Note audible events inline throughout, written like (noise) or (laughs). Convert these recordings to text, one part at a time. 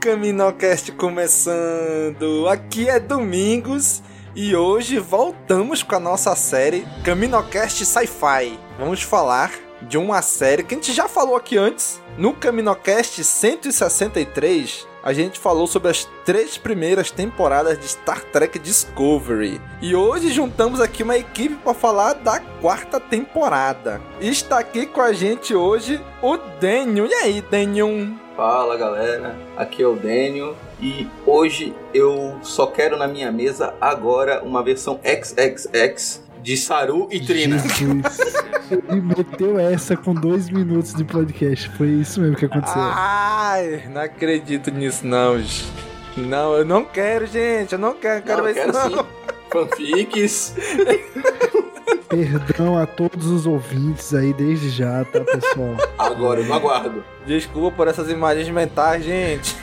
Caminocast começando. Aqui é Domingos e hoje voltamos com a nossa série Caminocast Sci-Fi. Vamos falar de uma série que a gente já falou aqui antes. No Caminocast 163, a gente falou sobre as três primeiras temporadas de Star Trek Discovery. E hoje juntamos aqui uma equipe para falar da quarta temporada. E está aqui com a gente hoje o Daniel. E aí, Daniel? Fala galera, aqui é o Daniel e hoje eu só quero na minha mesa agora uma versão XXX de Saru e Trina. (laughs) Ele meteu essa com dois minutos de podcast. Foi isso mesmo que aconteceu. Ai, não acredito nisso não. Não, eu não quero, gente. Eu não quero, quero Não, ver quero isso não. sim. Fanfics. (laughs) Perdão a todos os ouvintes aí desde já, tá, pessoal? (laughs) Agora, eu não aguardo. Desculpa por essas imagens mentais, gente.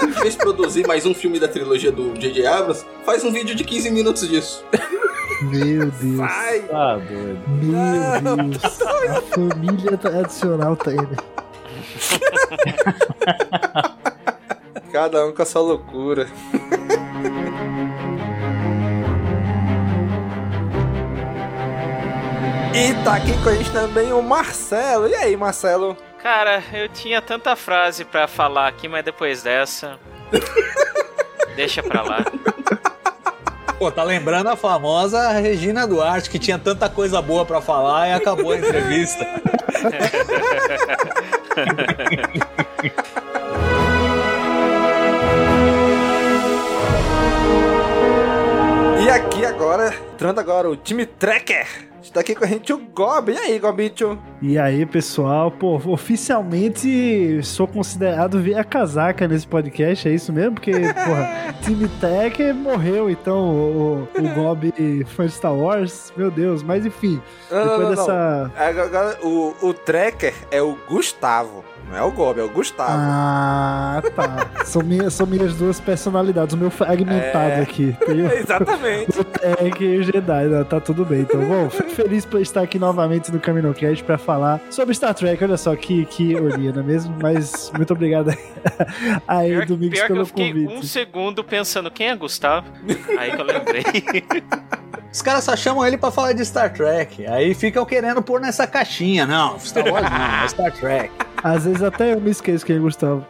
Em vez de produzir mais um filme da trilogia do J.J. Abrams, faz um vídeo de 15 minutos disso. Meu Deus. Ai, Tá doido. Meu Deus. A família tradicional tá aí. né? cada um com a sua loucura. E tá aqui com a gente também o Marcelo. E aí, Marcelo? Cara, eu tinha tanta frase pra falar aqui, mas depois dessa. (laughs) Deixa pra lá. Pô, tá lembrando a famosa Regina Duarte, que tinha tanta coisa boa pra falar e acabou a entrevista. (laughs) E aqui agora, entrando agora o time Tracker. Está aqui com a gente o Gob. E aí, Gobicho? E aí, pessoal, pô, oficialmente sou considerado via casaca nesse podcast, é isso mesmo? Porque, (laughs) porra, Time Tech morreu, então o, o Gob fã de Star Wars, meu Deus, mas enfim, não, depois não, não. dessa. Agora, o, o Tracker é o Gustavo. Não é o Gob, é o Gustavo. Ah, tá. são, minhas, são minhas duas personalidades, o meu fragmentado É. aqui. Tem (laughs) Exatamente. o Tech e o Jedi, né? tá tudo bem. Então, bom, fico (laughs) feliz por estar aqui novamente no CaminoCast pra falar sobre Star Trek. Olha só que, que ironia, não é mesmo? Mas muito obrigado (laughs) aí, Pior, Domingos, pior que pelo eu fiquei convite. um segundo pensando quem é Gustavo. Aí que eu lembrei. Os caras só chamam ele pra falar de Star Trek. Aí ficam querendo pôr nessa caixinha. Não, Star Wars não, é Star Trek. Às vezes até eu me esqueço quem é Gustavo.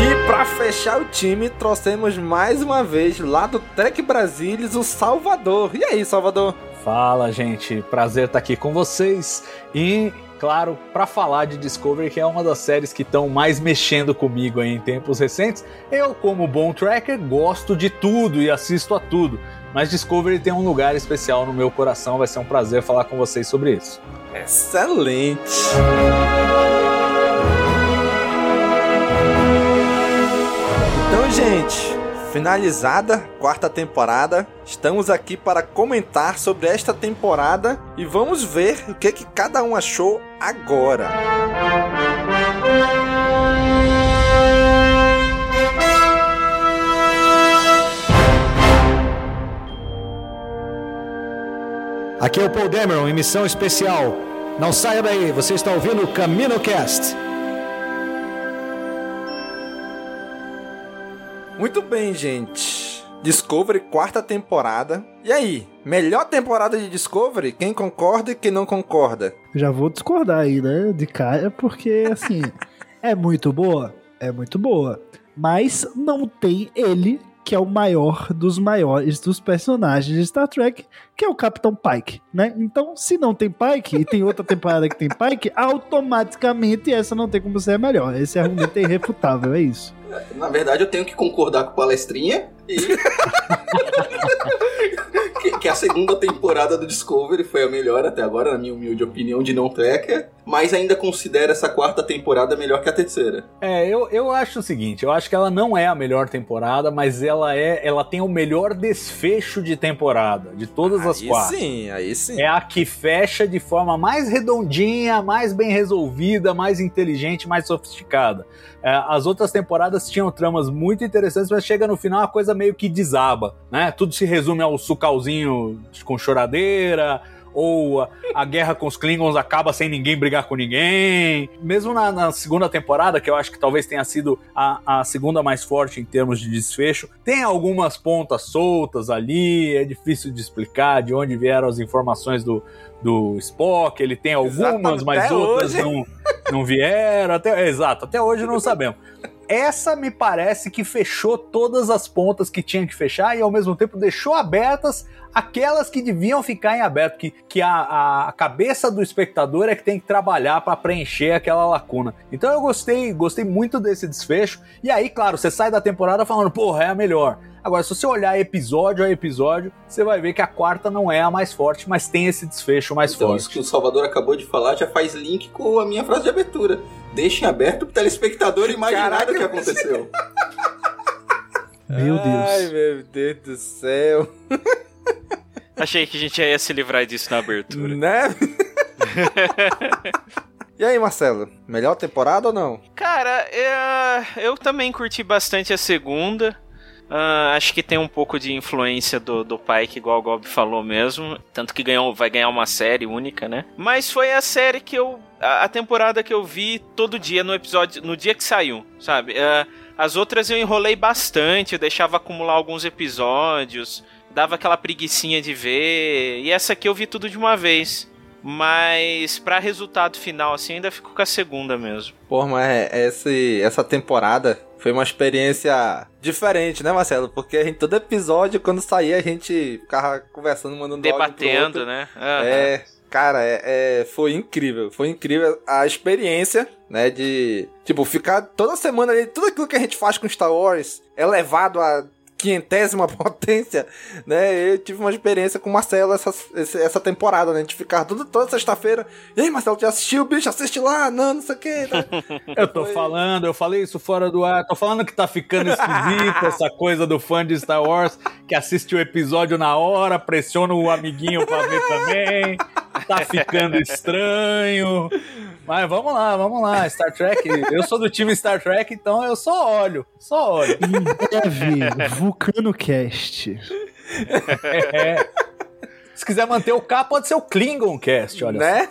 E pra fechar o time, trouxemos mais uma vez lá do Trek Brasilis o Salvador. E aí, Salvador? Fala, gente. Prazer estar aqui com vocês. E, claro, para falar de Discovery, que é uma das séries que estão mais mexendo comigo aí em tempos recentes. Eu, como bom tracker, gosto de tudo e assisto a tudo. Mas Discovery tem um lugar especial no meu coração. Vai ser um prazer falar com vocês sobre isso. Excelente! Então, gente, finalizada quarta temporada, estamos aqui para comentar sobre esta temporada e vamos ver o que, que cada um achou agora. Aqui é o Paul Dameron em missão especial. Não saia daí, você está ouvindo o CaminoCast. Muito bem, gente. Discovery, quarta temporada. E aí, melhor temporada de Discovery? Quem concorda e quem não concorda? Já vou discordar aí, né? De cara, porque assim, (laughs) é muito boa, é muito boa. Mas não tem ele que é o maior dos maiores dos personagens de Star Trek, que é o Capitão Pike, né? Então, se não tem Pike e tem outra temporada que tem Pike, automaticamente essa não tem como ser melhor. Esse argumento é irrefutável, é isso. Na verdade, eu tenho que concordar com o palestrinha e. (laughs) que, a segunda temporada do Discovery foi a melhor até agora, na minha humilde opinião de não tracker, mas ainda considero essa quarta temporada melhor que a terceira. É, eu, eu acho o seguinte, eu acho que ela não é a melhor temporada, mas ela é, ela tem o melhor desfecho de temporada, de todas aí as quatro. sim, aí sim. É a que fecha de forma mais redondinha, mais bem resolvida, mais inteligente, mais sofisticada. É, as outras temporadas tinham tramas muito interessantes, mas chega no final a coisa meio que desaba, né? Tudo se resume ao sucalzinho com choradeira, ou a, a, guerra com os Klingons acaba sem ninguém brigar com ninguém. Mesmo na, na segunda temporada, que eu acho que talvez tenha sido a, a, segunda mais forte em termos de desfecho, tem algumas pontas soltas ali, é difícil de explicar de onde vieram as informações do, do Spock, ele tem algumas, Exatamente. mas até outras não, não vieram. Até, exato, até hoje não sabemos. Essa me parece que fechou todas as pontas que tinha que fechar e ao mesmo tempo deixou abertas aquelas que deviam ficar em aberto, que, que a, a cabeça do espectador é que tem que trabalhar para preencher aquela lacuna. Então eu gostei, gostei muito desse desfecho. E aí, claro, você sai da temporada falando, porra, é a melhor. Agora, se você olhar episódio a episódio, você vai ver que a quarta não é a mais forte, mas tem esse desfecho mais então, forte. Isso que o Salvador acabou de falar já faz link com a minha frase de abertura. Deixem aberto pro telespectador imaginar Caraca, o que aconteceu. (laughs) Meu Deus. Ai, meu Deus do céu. (laughs) Achei que a gente ia se livrar disso na abertura. Né? (laughs) E aí, Marcelo, melhor temporada ou não? Cara, eu, eu também curti bastante a segunda. Uh, acho que tem um pouco de influência do, do Pike, igual o Gob falou mesmo. Tanto que ganhou, vai ganhar uma série única, né? Mas foi a série que eu. A, a temporada que eu vi todo dia no episódio. No dia que saiu, sabe? Uh, as outras eu enrolei bastante, eu deixava acumular alguns episódios, dava aquela preguiçinha de ver. E essa aqui eu vi tudo de uma vez. Mas para resultado final, assim, ainda fico com a segunda mesmo. Pô, mas esse, essa temporada foi uma experiência diferente, né, Marcelo? Porque a gente, todo episódio, quando saía, a gente ficava conversando, mandando Debatendo, né? Uhum. É, cara, é, é, foi incrível. Foi incrível a experiência, né, de, tipo, ficar toda semana ali, tudo aquilo que a gente faz com Star Wars é levado a quintésima (laughs) potência, né? Eu tive uma experiência com o Marcelo essa, essa temporada, né? A gente ficar toda, toda sexta-feira. E aí, Marcelo, já assistiu, bicho? Assiste lá, não, não sei o que. Né? (laughs) eu tô Foi... falando, eu falei isso fora do ar. Tô falando que tá ficando esquisito essa coisa do fã de Star Wars que assiste o episódio na hora, pressiona o amiguinho pra ver também. Tá (laughs) ficando estranho. Mas vamos lá, vamos lá. Star Trek. Eu sou do time Star Trek, então eu só olho. Só olho. Em breve, Vulcano Cast. É. Se quiser manter o K, pode ser o Klingon Cast, olha né?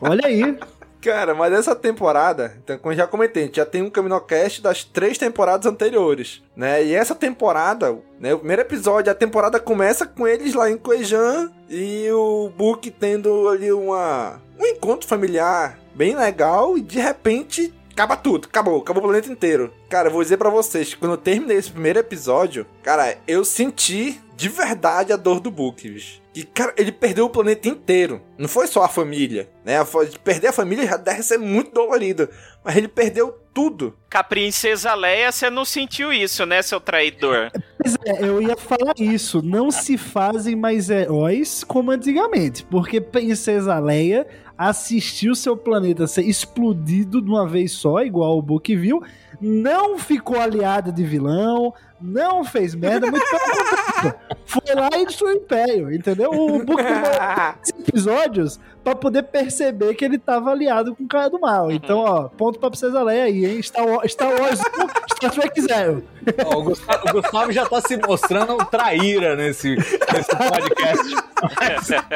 olha aí. Cara, mas essa temporada, então, como eu já comentei, já tem um Caminocast das três temporadas anteriores, né? E essa temporada, né, o primeiro episódio, a temporada começa com eles lá em Kuejan e o Book tendo ali uma, um encontro familiar bem legal e de repente acaba tudo, acabou, acabou o planeta inteiro. Cara, eu vou dizer pra vocês, quando eu terminei esse primeiro episódio, cara, eu senti de verdade a dor do Book, bicho. E, cara, ele perdeu o planeta inteiro. Não foi só a família, né? Perder a família já deve ser muito dolorido. Mas ele perdeu tudo. Com a princesa Leia, você não sentiu isso, né, seu traidor? Pois é, eu ia falar isso. Não se fazem mais heróis como antigamente. Porque Princesa Leia assistiu seu planeta ser explodido de uma vez só, igual o Book viu, não ficou aliada de vilão, não fez merda, muito pelo. (laughs) Foi lá e destruiu o Império, entendeu? O Book demorou (laughs) episódios pra poder perceber que ele tava aliado com o cara do mal. Então, ó, ponto pra Princesa Leia aí, hein? Star Wars, Star Wars (laughs) Star Trek Zero. Ó, o, Gustavo, o, Gustavo, já tá se mostrando traíra nesse, nesse podcast.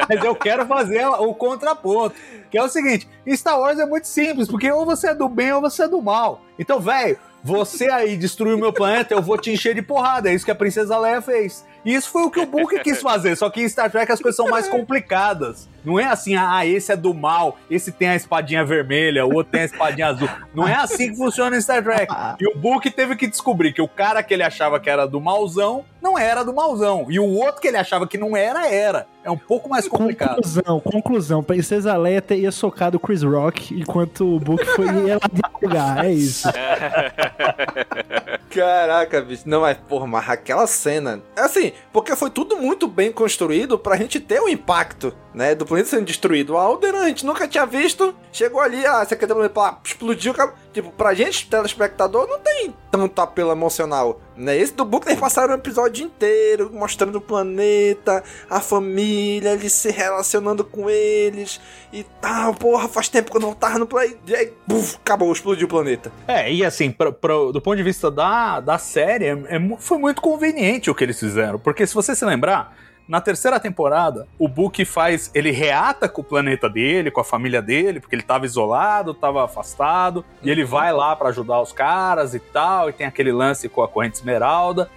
Mas eu quero fazer o contraponto. Que é o seguinte: Star Wars é muito simples, porque ou você é do bem ou você é do mal. Então, velho, você aí destruiu meu planeta, eu vou te encher de porrada. É isso que a Princesa Leia fez. E isso foi o que o Book quis (laughs) fazer, só que em Star Trek as coisas são mais complicadas. Não é assim, ah, esse é do mal, esse tem a espadinha vermelha, o outro tem a espadinha azul. Não é assim que funciona em Star Trek. (laughs) E o Book teve que descobrir que o cara que ele achava que era do malzão, não era do malzão. E o outro que ele achava que não era, era. É um pouco mais complicado. Conclusão, conclusão. Princesa Leia teria socado o Chris Rock, enquanto o Book foi ia lá lugar. É isso. (laughs) Caraca, bicho. Não, mas, porra, mas aquela cena. Assim, porque foi tudo muito bem construído pra gente ter o um impacto, né? Do planeta sendo destruído. O Alderan a gente nunca tinha visto. Chegou ali, você quer ter planeta, explodiu. Tipo, pra gente, telespectador, não tem tanto apelo emocional. Né? Esse do Book eles passaram o episódio inteiro mostrando o planeta, a família, eles se relacionando com eles e tal. Porra, faz tempo que eu não tava no play. E aí, buf, acabou, explodiu o planeta. É, e assim, pra, pra, do ponto de vista da, da série, é, é, foi muito conveniente o que eles fizeram. Porque se você se lembrar, na terceira temporada, o Book faz. Ele reata com o planeta dele, com a família dele, porque ele tava isolado, tava afastado, e ele vai lá para ajudar os caras e tal, e tem aquele lance com a corrente esmeralda.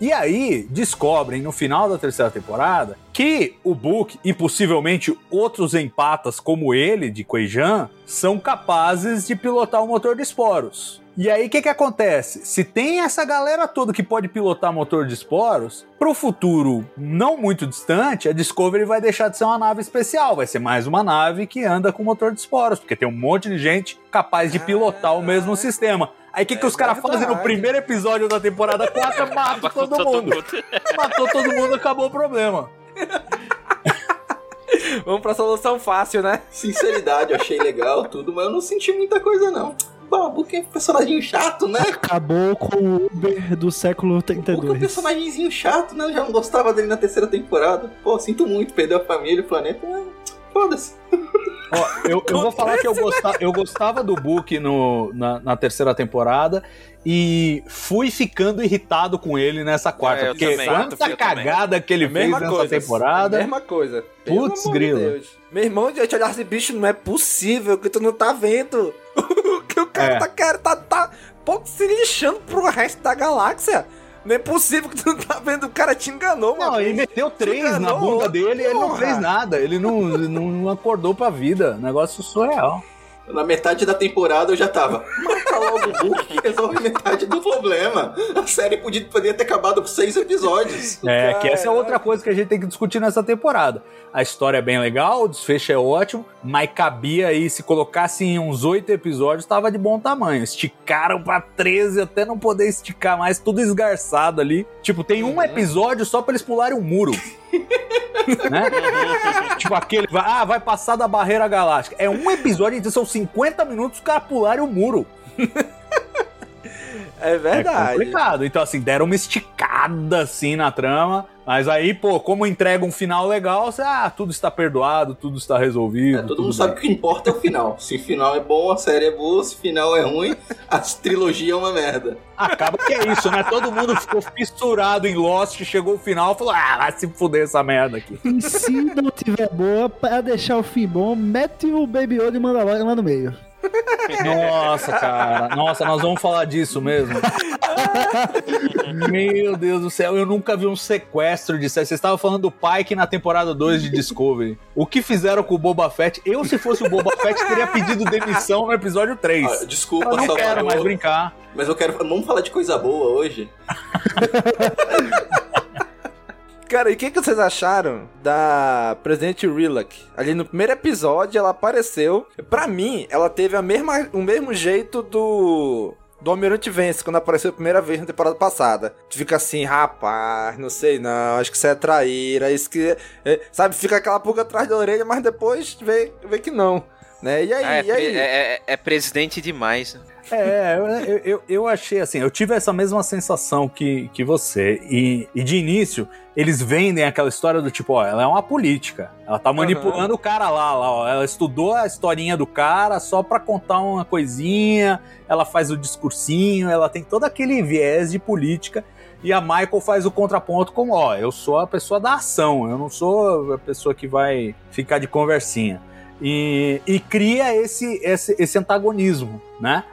E aí descobrem no final da terceira temporada que o Book e possivelmente outros empatas como ele, de Queijan, são capazes de pilotar o motor de esporos. E aí, o que, que acontece? Se tem essa galera toda que pode pilotar motor de esporos, pro futuro não muito distante, a Discovery vai deixar de ser uma nave especial, vai ser mais uma nave que anda com motor de esporos, porque tem um monte de gente capaz de pilotar o mesmo sistema. Aí o que, que é os caras fazem no primeiro episódio da temporada 4? (laughs) Matam todo, mundo. (laughs) Matou todo mundo, acabou o problema. Vamos pra solução fácil, né? (laughs) Sinceridade, eu achei legal tudo, mas eu não senti muita coisa, não. Babu que é personagem chato, né? Acabou com o Uber do século 32. O é um personagemzinho chato, né? Eu já não gostava dele na terceira temporada. Pô, sinto muito, perdeu a família, o planeta. Foda-se. Ó, eu, eu vou falar que eu gostava, eu gostava do Book no, na, na, terceira temporada e fui ficando irritado com ele nessa quarta. É, porque também, quanta cagada que ele fez nessa coisa, temporada. Mesma coisa. Putz, grilo. De Meu irmão, de olhar esse bicho, não é possível que tu não tá vendo. (laughs) que o cara é. tá, cara, tá, tá pouco se lixando pro resto da galáxia. Não é possível que tu não tá vendo, o cara te enganou, mano. Não, ele meteu três na bunda dele e ele não fez nada. (laughs) Ele não, não acordou pra vida. Negócio surreal. Na metade da temporada eu já tava. Mata logo o Hulk que resolve metade do problema. A série podia, poderia ter acabado com seis episódios. É, que essa é outra coisa que a gente tem que discutir nessa temporada. A história é bem legal, o desfecho é ótimo, mas cabia aí, se colocasse em uns oito episódios, tava de bom tamanho. Esticaram pra 13 até não poder esticar mais, tudo esgarçado ali. Tipo, tem um uhum. episódio só pra eles pularem um muro. (laughs) né? tipo, aquele. Ah, vai passar da barreira galáctica. É um episódio, então são 50 minutos para pular o muro. É verdade. É complicado. Então, assim, deram uma esticada assim na trama. Mas aí, pô, como entrega um final legal, você, ah, tudo está perdoado, tudo está resolvido. É, todo mundo bem. sabe que o que importa é o final. Se o final é bom, a série é boa. Se o final é ruim, a trilogia é uma merda. Acaba que é isso, né? Todo mundo ficou fissurado em Lost, chegou o final e falou: ah, vai se fuder essa merda aqui. E se não tiver boa, pra deixar o fim bom, mete o Baby Yoda e Mandalorian lá no meio. Nossa, cara. Nossa, nós vamos falar disso mesmo. Meu Deus do céu, eu nunca vi um sequestro de série. Vocês estavam falando do Pike na temporada 2 de Discovery. O que fizeram com o Boba Fett? Eu, se fosse o Boba Fett, teria pedido demissão no episódio 3. Ah, desculpa, eu não Salvador, quero mais brincar. Mas eu quero. Vamos falar de coisa boa hoje. (laughs) Cara, e o que, que vocês acharam da Presidente Rilak? Ali no primeiro episódio ela apareceu. Pra mim, ela teve a mesma, o mesmo jeito do. Do Almirante Vence, quando apareceu a primeira vez na temporada passada. Tu fica assim, rapaz, não sei não, acho que você é traíra, isso que. é, sabe, fica aquela pulga atrás da orelha, mas depois vê, vê que não. Né? E aí, Ah, é, e aí? pre- é- é presidente demais. né? É, eu, eu, eu achei assim, eu tive essa mesma sensação que, que você. E, e de início, eles vendem aquela história do tipo, ó, ela é uma política. Ela tá manipulando o cara lá, lá, ó. Ela estudou a historinha do cara só pra contar uma coisinha, ela faz o discursinho, ela tem todo aquele viés de política. E a Michael faz o contraponto como, ó, eu sou a pessoa da ação, eu não sou a pessoa que vai ficar de conversinha. E, e cria esse, esse, esse antagonismo, né?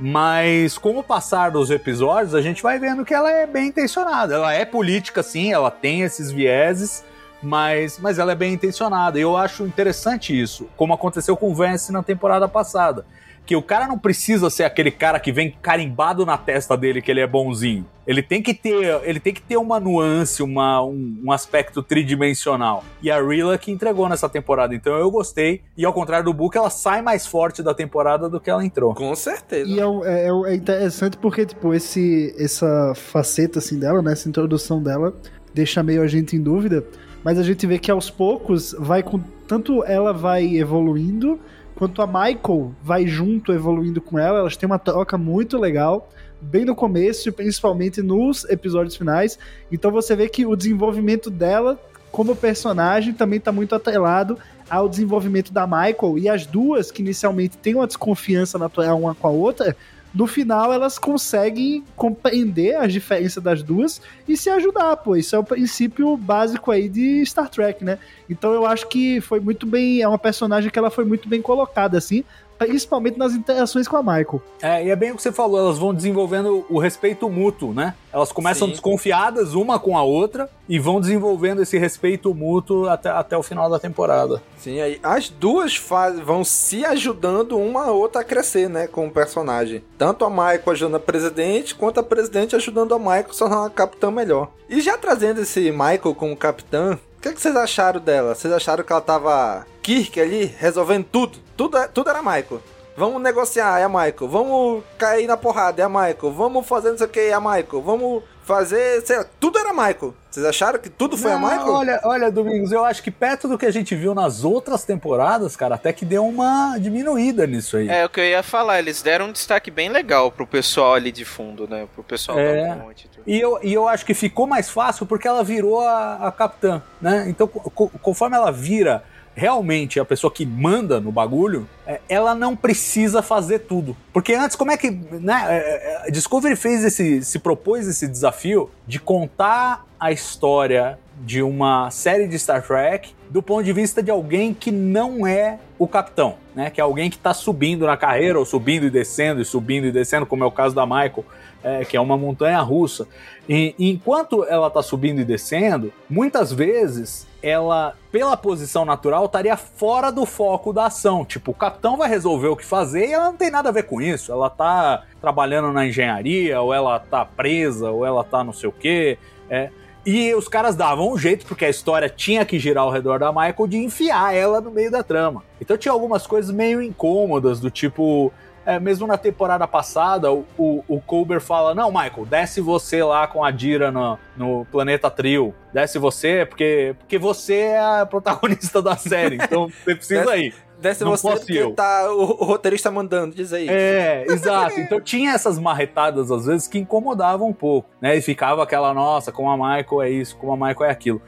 Mas com o passar dos episódios, a gente vai vendo que ela é bem intencionada. Ela é política, sim, ela tem esses vieses, mas, mas ela é bem intencionada. E eu acho interessante isso, como aconteceu com o Vance na temporada passada. Que o cara não precisa ser aquele cara que vem carimbado na testa dele que ele é bonzinho. Ele tem que ter, ele tem que ter uma nuance, uma, um, um aspecto tridimensional. E a Rilla que entregou nessa temporada. Então eu gostei. E ao contrário do Book, ela sai mais forte da temporada do que ela entrou. Com certeza. E é, é- é- é interessante porque, tipo, esse, essa faceta, assim, dela, né? Essa introdução dela deixa meio a gente em dúvida. Mas a gente vê que aos poucos vai com. Tanto ela vai evoluindo, quanto a Michael vai junto evoluindo com ela. Elas têm uma troca muito legal. Bem no começo, e principalmente nos episódios finais. Então você vê que o desenvolvimento dela como personagem também está muito atrelado ao desenvolvimento da Michael e as duas que inicialmente têm uma desconfiança natural uma com a outra, no final elas conseguem compreender as diferenças das duas e se ajudar, pô. Isso é o princípio básico aí de Star Trek, né? Então eu acho que foi muito bem, é uma personagem que ela foi muito bem colocada assim, principalmente nas interações com a Michael. É, e é bem o que você falou, elas vão desenvolvendo o respeito mútuo, né? Elas começam Sim. desconfiadas uma com a outra e vão desenvolvendo esse respeito mútuo até, até o final da temporada. Sim, aí as duas faz, vão se ajudando uma a outra a crescer, né, como personagem. Tanto a Michael ajudando a presidente, quanto a presidente ajudando a Michael a se tornar uma capitã melhor. E já trazendo esse Michael como capitã, o que, que vocês acharam dela? Vocês acharam que ela tava Kirk ali, resolvendo tudo? Tudo, é- tudo era Michael. Vamos negociar, é a Michael. Vamos cair na porrada, é a Michael. Vamos fazer não sei o que, é a Michael. Vamos fazer, sei lá, tudo era Michael. Vocês acharam que tudo foi Não, a Michael? Olha, olha, Domingos, eu acho que perto do que a gente viu nas outras temporadas, cara, até que deu uma diminuída nisso aí. É o que eu ia falar, eles deram um destaque bem legal pro pessoal ali de fundo, né? Pro pessoal É. da ponte. e eu, e eu acho que ficou mais fácil porque ela virou a, a capitã, né? Então, co- conforme ela vira realmente a pessoa que manda no bagulho, é, ela não precisa fazer tudo. Porque antes, como é que. Né, é, é, Discovery fez esse. se propôs esse desafio de contar a história de uma série de Star Trek do ponto de vista de alguém que não é o capitão, né? Que é alguém que está subindo na carreira, ou subindo e descendo, e subindo e descendo, como é o caso da Michael, é, que é uma montanha russa. E, enquanto ela está subindo e descendo, muitas vezes ela, pela posição natural, estaria fora do foco da ação. Tipo, o capitão vai resolver o que fazer e ela não tem nada a ver com isso. Ela tá trabalhando na engenharia, ou ela tá presa, ou ela tá não sei o quê. É, e os caras davam um jeito, porque a história tinha que girar ao redor da Michael, de enfiar ela no meio da trama. Então tinha algumas coisas meio incômodas, do tipo. É, mesmo na temporada passada, o, o, o Colbert fala: Não, Michael, desce você lá com a Dira no, no planeta Trio. Desce você, porque, porque você é a protagonista da série. Então você precisa Desce- ir. Desce Não você eu. tá, o, o roteirista mandando, diz aí. É, exato. Então tinha essas marretadas, às vezes, que incomodavam um pouco, né? E ficava aquela, nossa, como a Michael é isso, como a Michael é aquilo.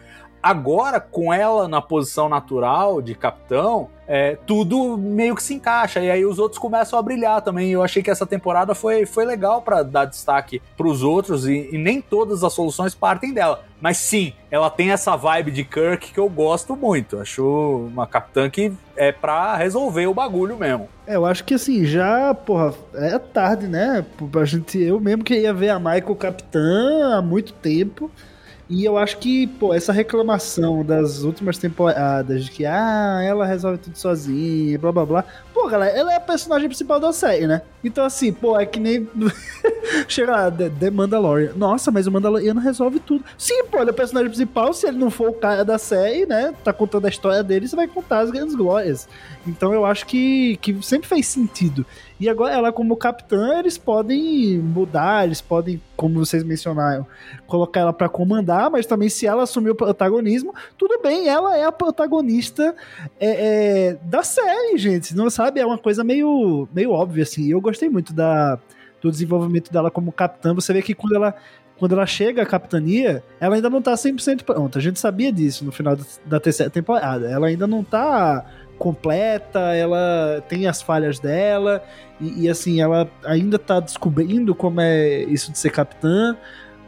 Agora, com ela na posição natural de capitão, é, tudo meio que se encaixa. E aí os outros começam a brilhar também. Eu achei que essa temporada foi, foi legal para dar destaque pros outros e, e, nem todas as soluções partem dela. Mas sim, ela tem essa vibe de Kirk que eu gosto muito. Acho uma capitã que é pra resolver o bagulho mesmo. É, eu acho que assim, já, porra, é tarde, né? A gente, eu mesmo que ia ver a Michael capitã há muito tempo. E eu acho que, pô, essa reclamação das últimas temporadas de que, ah, ela resolve tudo sozinha, blá blá blá. Pô, galera, ela é a personagem principal da série, né? Então, assim, pô, é que nem. (laughs) Chega lá, The Mandalorian. Nossa, mas o Mandaloriano resolve tudo. Sim, pô, ele é o personagem principal. Se ele não for o cara da série, né? Tá contando a história dele, você vai contar as grandes glórias. Então, eu acho que, que sempre fez sentido. E agora ela, como capitã, eles podem mudar, eles podem, como vocês mencionaram, colocar ela para comandar, mas também se ela assumir o protagonismo, tudo bem, ela é a protagonista é, é, da série, gente. Não sabe? É uma coisa meio, meio óbvia, assim. Eu gostei muito da, do desenvolvimento dela como capitã. Você vê que quando ela quando ela chega à capitania, ela ainda não tá 100% pronta. A gente sabia disso no final da terceira temporada. Ela ainda não tá completa, ela tem as falhas dela, e, e, assim, ela ainda tá descobrindo como é isso de ser capitã.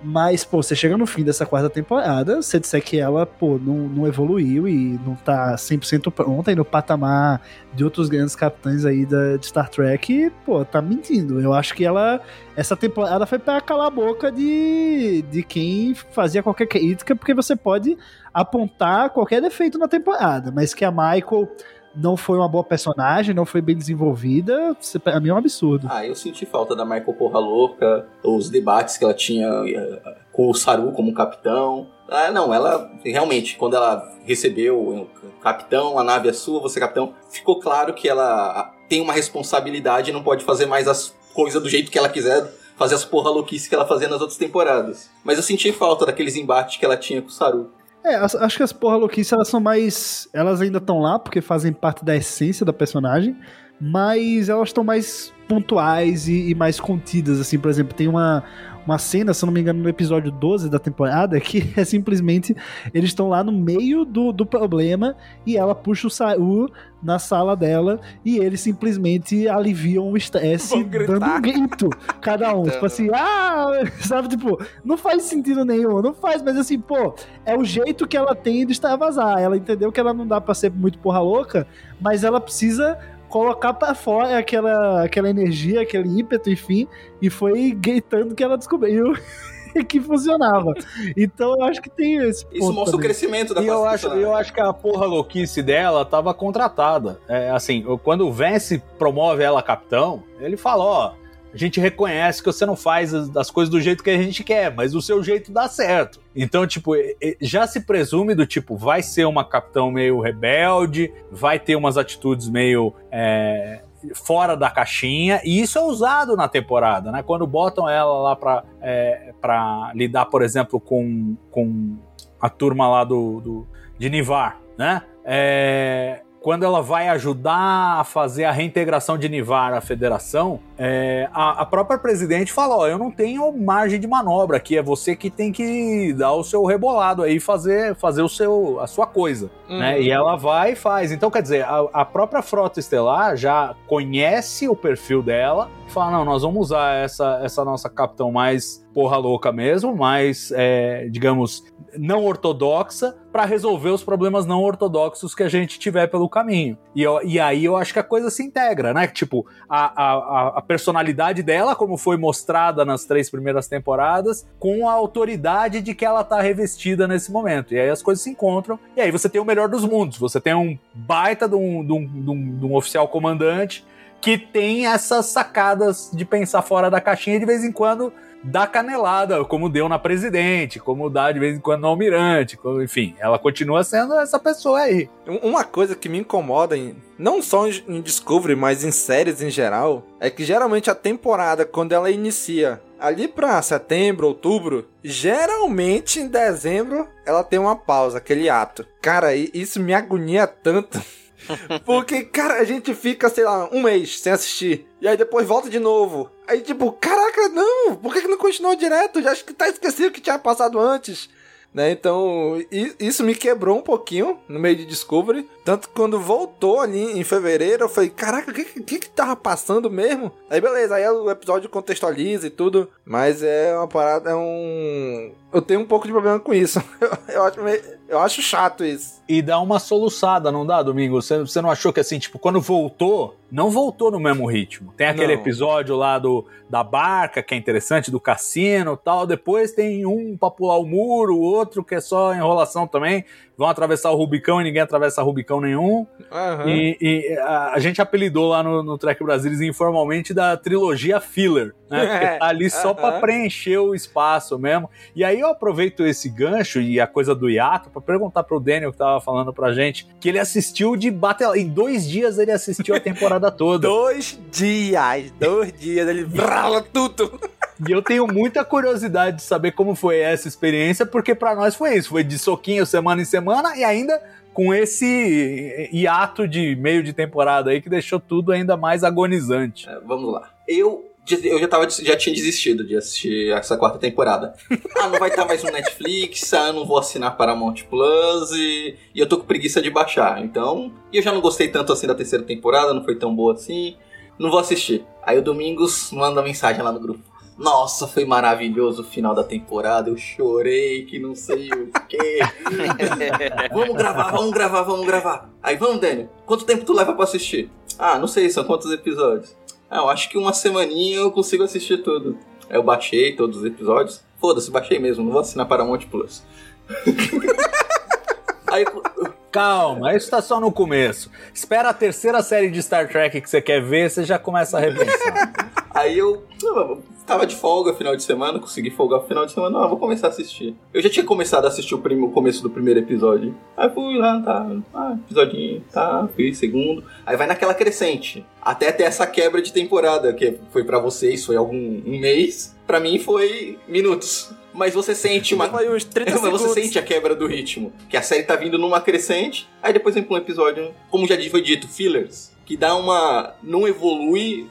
Mas, pô, você chega no fim dessa quarta temporada, você disser que ela, pô, não, não evoluiu e não tá 100% pronta e no patamar de outros grandes capitães aí da, de Star Trek, pô, tá mentindo. Eu acho que ela, essa temporada foi para calar a boca de, de quem fazia qualquer crítica, porque você pode apontar qualquer defeito na temporada, mas que a Michael não foi uma boa personagem, não foi bem desenvolvida, pra mim é um absurdo. Ah, eu senti falta da Michael Porra Louca, os debates que ela tinha eh, com o Saru como capitão. Ah, não, ela realmente, quando ela recebeu capitão, a nave é sua, você é capitão, ficou claro que ela tem uma responsabilidade e não pode fazer mais as coisas do jeito que ela quiser, fazer as porra louquices que ela fazia nas outras temporadas. Mas eu senti falta daqueles embates que ela tinha com o Saru. É, acho que as porra louquices elas são mais. Elas ainda estão lá porque fazem parte da essência da personagem, mas elas estão mais pontuais e, e, mais contidas, assim, por exemplo, tem uma, uma cena, se eu não me engano, no episódio 12 da temporada, (laughs) que é simplesmente eles estão lá no meio do, do problema e ela puxa o Saru na sala dela e eles simplesmente aliviam o estresse dando um grito, cada um. tipo assim, ah, (laughs) sabe, tipo, não faz sentido nenhum, não faz, mas assim, pô, é o jeito que ela tem de extravasar. Ela entendeu que ela não dá pra ser muito porra louca, mas ela precisa colocar para fora aquela, aquela energia, aquele ímpeto, enfim, e foi gritando que ela descobriu. (laughs) que funcionava. Então eu acho que tem esse Isso mostra também. o crescimento da E eu acho, eu acho que a porra louquice dela tava contratada. É, assim, quando o Vance promove ela capitão, ele fala, ó, a gente reconhece que você não faz as, as, coisas do jeito que a gente quer, mas o seu jeito dá certo. Então, tipo, já se presume do tipo, vai ser uma capitão meio rebelde, vai ter umas atitudes meio. É, fora da caixinha, e isso é usado na temporada, né? Quando botam ela lá pra, é, pra lidar, por exemplo, com, com a turma lá do, do de Nivar, né? É, quando ela vai ajudar a fazer a reintegração de Nivar à federação, é, a, a, própria presidente fala: Ó, eu não tenho margem de manobra aqui, é você que tem que dar o seu rebolado aí, fazer, fazer o seu, a sua coisa. Uhum. Né? E ela vai e faz. Então, quer dizer, a, a própria frota estelar já conhece o perfil dela fala: não, nós vamos usar essa, essa nossa capitão mais porra louca mesmo, mais, é, digamos, não ortodoxa, para resolver os problemas não ortodoxos que a gente tiver pelo caminho. E, eu, e aí eu acho que a coisa se integra, né? Tipo, a, a, a personalidade dela, como foi mostrada nas três primeiras temporadas, com a autoridade de que ela tá revestida nesse momento. E aí as coisas se encontram, e aí você tem o melhor dos mundos. Você tem um baita de um, de um, de um, de um oficial comandante que tem essas sacadas de pensar fora da caixinha e de vez em quando dá canelada, como deu na presidente, como dá de vez em quando no almirante, como, enfim, ela continua sendo essa pessoa aí. Uma coisa que me incomoda, em, não só em Discovery, mas em séries em geral, é que geralmente a temporada, quando ela inicia ali pra setembro, outubro, geralmente em dezembro ela tem uma pausa, aquele ato. Cara, isso me agonia tanto. (laughs) (laughs) Porque, cara, a gente fica, sei lá, um mês sem assistir. E aí depois volta de novo. Aí, tipo, caraca, não! Por que, que não continuou direto? Já acho que tá esquecido que tinha passado antes. né? Então, isso me quebrou um pouquinho no meio de Discovery. Tanto que quando voltou ali em fevereiro, eu falei, caraca, o que, que que tava passando mesmo? Aí beleza, aí o episódio contextualiza e tudo, mas é uma parada, é um... Eu tenho um pouco de problema com isso. (laughs) Eu, acho, meio, eu acho chato isso. E dá uma soluçada, não dá, Domingo? Você, você não achou que assim, tipo, quando voltou, não voltou no mesmo ritmo. Tem aquele não. episódio lá do, da barca, que é interessante, do cassino tal. Depois tem um pra pular o muro, o outro que é só enrolação também vão atravessar o Rubicão e ninguém atravessa Rubicão nenhum. Uhum. E, e a, a, gente apelidou lá no, no Trek Brasilis informalmente da trilogia filler, né? Porque (laughs) tá ali só uhum. para preencher o espaço mesmo. E aí eu aproveito esse gancho e a coisa do hiato para perguntar pro Daniel que tava falando pra gente que ele assistiu de bate em dois dias ele assistiu a temporada toda. dois dias, dois dias ele brala tudo. E eu tenho muita curiosidade de saber como foi essa experiência, porque para nós foi isso, foi de soquinho semana em semana e ainda com esse hiato de meio de temporada aí que deixou tudo ainda mais agonizante. É, vamos lá. Eu eu já, tava, já tinha desistido de assistir essa quarta temporada. (laughs) ah, não vai estar mais no Netflix, ah, não vou assinar Paramount Plus e, e eu tô com preguiça de baixar. Então, e eu já não gostei tanto assim da terceira temporada, não foi tão boa assim. Não vou assistir. Aí o Domingos manda mensagem lá no grupo. Nossa, foi maravilhoso o final da temporada. Eu chorei que não sei o quê. (laughs) vamos gravar, vamos gravar, vamos gravar. Aí vamos, Daniel. Quanto tempo tu leva para assistir? Ah, não sei, são quantos episódios? Ah, eu acho que uma semaninha eu consigo assistir tudo. Aí eu baixei todos os episódios. Foda-se, baixei mesmo, não vou assinar Paramount Plus. (laughs) Aí, Calma, isso tá só no começo. Espera a terceira série de Star Trek que você quer ver, você já começa a repensar. Aí eu tava de folga final de semana, consegui folgar no final de semana, não, vou começar a assistir. Eu já tinha começado a assistir o, o começo do primeiro episódio. Aí fui lá, tá, ah, episódio, tá, fui segundo. Aí vai naquela crescente. Até ter essa quebra de temporada, que foi para vocês, foi algum um mês. para mim foi minutos mas você sente uma. (laughs) Foi uns 30 (laughs) mas você sente a quebra do ritmo. Que a série tá vindo numa crescente, aí depois vem pra um episódio, como já foi dito, fillers. Que dá uma. não evolui.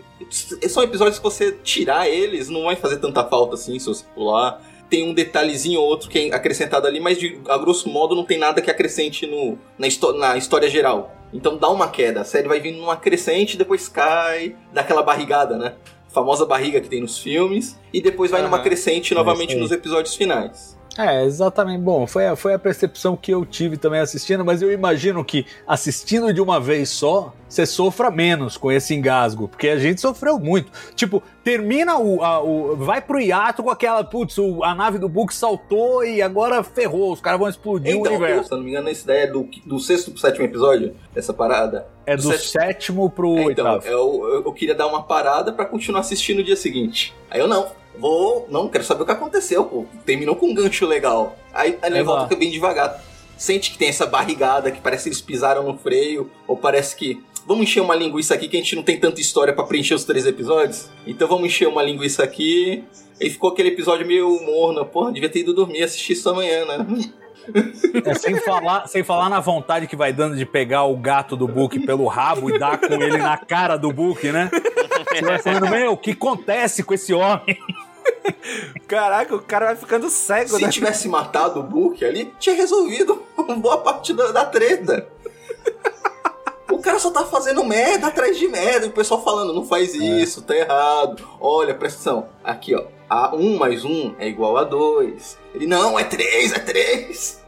São episódios que você tirar eles, não vai fazer tanta falta assim se você pular. Tem um detalhezinho ou outro que é acrescentado ali, mas de, a grosso modo não tem nada que acrescente no, na, na história geral. Então dá uma queda. A série vai vindo numa crescente, depois cai, dá aquela barrigada, né? famosa barriga que tem nos filmes, e depois vai uhum. numa crescente novamente nos episódios finais. É, exatamente. Bom, foi a, foi a percepção que eu tive também assistindo, mas eu imagino que assistindo de uma vez só, você sofra menos com esse engasgo, porque a gente sofreu muito. Tipo, termina o. A, o vai pro hiato com aquela, putz, o, a nave do Book saltou e agora ferrou, os caras vão explodir então, o universo. Se não me engano, essa ideia é do, do sexto pro sétimo episódio, essa parada. É do, do sétimo pro é, então, oitavo. Eu, eu, eu queria dar uma parada para continuar assistindo no dia seguinte. Aí eu não, Vou. Não, quero saber o que aconteceu, pô. Terminou com um gancho legal. Aí, aí ele volta bem devagar. Sente que tem essa barrigada que parece que eles pisaram no freio, ou parece que. Vamos encher uma linguiça aqui que a gente não tem tanta história para preencher os três episódios. Então vamos encher uma linguiça aqui. E ficou aquele episódio meio morno. Porra, devia ter ido dormir e assistir isso amanhã, né? (laughs) É, sem, falar, sem falar na vontade que vai dando de pegar o gato do Book pelo rabo e dar com ele na cara do Book, né? Você vai falando, meu, o que acontece com esse homem? Caraca, o cara vai ficando cego, Se né? tivesse matado o Book ali, tinha resolvido boa parte da, da treta. O cara só tá fazendo merda atrás de merda. E o pessoal falando, não faz é. isso, tá errado. Olha, presta atenção. Aqui, ó. A 1 mais 1 é igual a 2. Ele, não, é 3, é 3.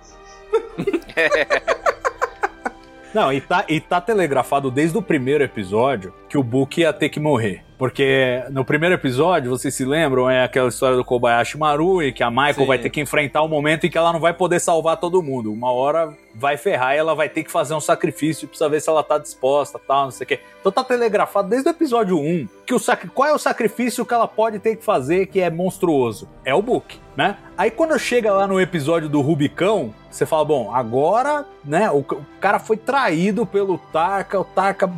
(laughs) Não, e tá, e tá telegrafado desde o primeiro episódio que o Book ia ter que morrer. Porque no primeiro episódio, vocês se lembram, é aquela história do Kobayashi Maru e que a Michael Sim. vai ter que enfrentar o um momento em que ela não vai poder salvar todo mundo. Uma hora vai ferrar e ela vai ter que fazer um sacrifício pra saber se ela tá disposta, tal, não sei o quê. Então tá telegrafado desde o episódio 1 que o sac... qual é o sacrifício que ela pode ter que fazer que é monstruoso? É o Book, né? Aí quando chega lá no episódio do Rubicão, você fala, bom, agora, né, o, o cara foi traído pelo Tarka, o Tarka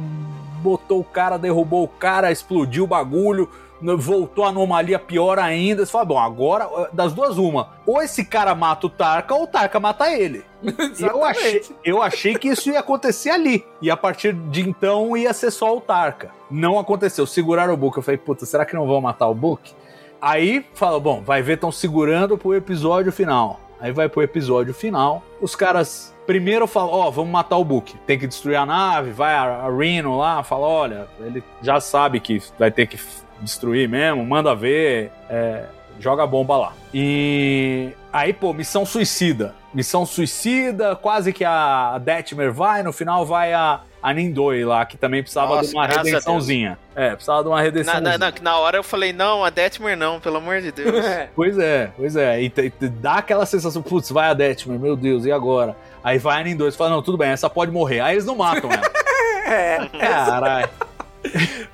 botou o cara, derrubou o cara, explodiu o bagulho, voltou a anomalia pior ainda. Você fala, bom, agora, das duas, uma. Ou esse cara mata o Tarka, ou o Tarka mata ele. (laughs) eu, achei, eu achei que isso ia acontecer ali. E a partir de então ia ser só o Tarka. Não aconteceu. Seguraram o Book. Eu falei, puta, será que não vão matar o Book? Aí fala, bom, vai ver, estão segurando pro episódio final. Aí vai pro episódio final. Os caras primeiro falam, ó, vamos matar o Book. Tem que destruir a nave. Vai a, a Reno lá, fala, olha, ele já sabe que vai ter que destruir mesmo, manda ver, é, joga a bomba lá. E aí, pô, missão suicida. Missão suicida, quase que a Detmer vai, no final vai a, a Nindoi lá, que também precisava Nossa, de uma redençãozinha. É, precisava de uma redençãozinha. na, na, que na hora eu falei, não, a Detmer não, pelo amor de Deus. (laughs) Pois é, pois é. E, te dá aquela sensação, putz, vai a Detmer, meu Deus, e agora? Aí vai a Nindoi e fala, não, tudo bem, essa pode morrer. Aí eles não matam ela. (laughs) É, Caralho. (laughs)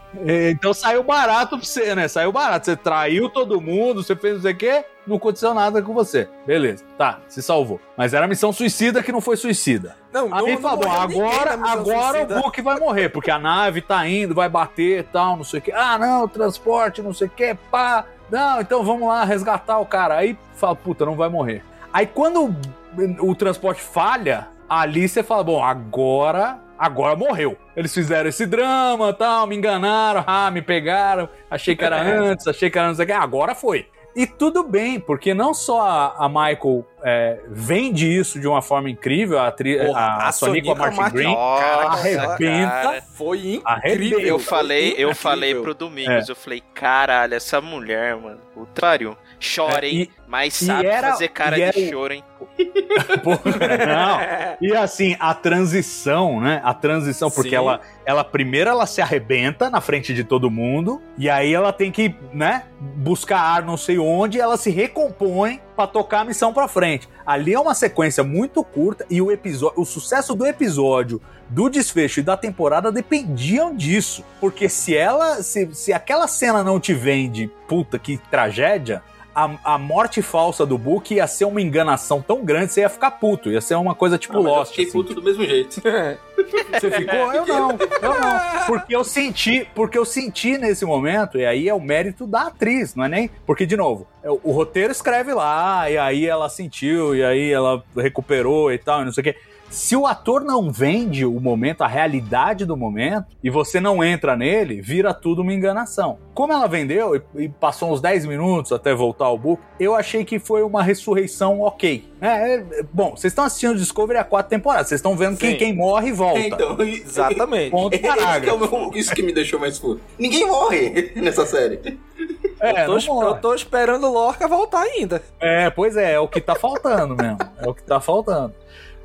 Então saiu barato pra você, né? Saiu barato. Você traiu todo mundo, você fez não sei o quê, não aconteceu nada com você. Beleza, tá, se salvou. Mas era missão suicida que não foi suicida. Não, Aí não- falou, morreu ninguém agora, agora suicida. o Book vai morrer, porque a nave tá indo, vai bater e tal, não sei o quê. Ah, não, transporte, não sei o quê, pá. Não, então vamos lá resgatar o cara. Aí fala, puta, não vai morrer. Aí quando o, o transporte falha, ali você fala, bom, agora, agora morreu. Eles fizeram esse drama, tal, me enganaram, (laughs) ah, me pegaram, achei que era (laughs) antes, achei que era não sei o quê. Agora foi. E tudo bem, porque não só a, a Michael é, vende isso de uma forma incrível, a, tri, Porra, a, a Sonica Sonica Martin Martin- Green Nossa, arrebenta. cara. Foi incrível. Arrebenta. Eu falei, eu Incrível. falei pro Domingos, É. eu falei, caralho, essa mulher, mano, o pariu. Chora, É, e- mas sabe era- fazer cara de era choro, hein? (laughs) Porra. E assim, a transição, né? A transição, porque Sim. ela, ela primeiro ela se arrebenta na frente de todo mundo, e aí ela tem que, né, buscar ar não sei onde, e ela se recompõe pra tocar a missão pra frente. Ali é uma sequência muito curta e o episódio, o sucesso do episódio, do desfecho e da temporada dependiam disso, porque se ela, se, se aquela cena não te vende, puta que tragédia, a, a morte falsa do Book ia ser uma enganação tão grande, você ia ficar puto. Ia ser uma coisa tipo Ah, mas eu Lost. fiquei assim. puto do mesmo jeito. (laughs) Você ficou? Eu não, eu não. (laughs) Porque eu senti, porque eu senti nesse momento, e aí é o mérito da atriz, não é nem. Porque, de novo, é, o roteiro escreve lá, e aí ela sentiu, e aí ela recuperou e tal, e não sei o quê. Se o ator não vende o momento, a realidade do momento, e você não entra nele, vira tudo uma enganação. Como ela vendeu e, passou uns 10 minutos até voltar ao book, eu achei que foi uma ressurreição ok. É, é, bom, vocês estão assistindo Discovery há quatro temporadas, vocês estão vendo quem, Sim. quem morre e volta. Então, (laughs) Exatamente. Ponto Esse que é parágrafo. isso que me deixou mais puto. Ninguém morre (laughs) nessa série. É, eu, tô, eu tô esperando o Lorca voltar ainda. É, pois é, é o que tá faltando mesmo. É o que tá faltando.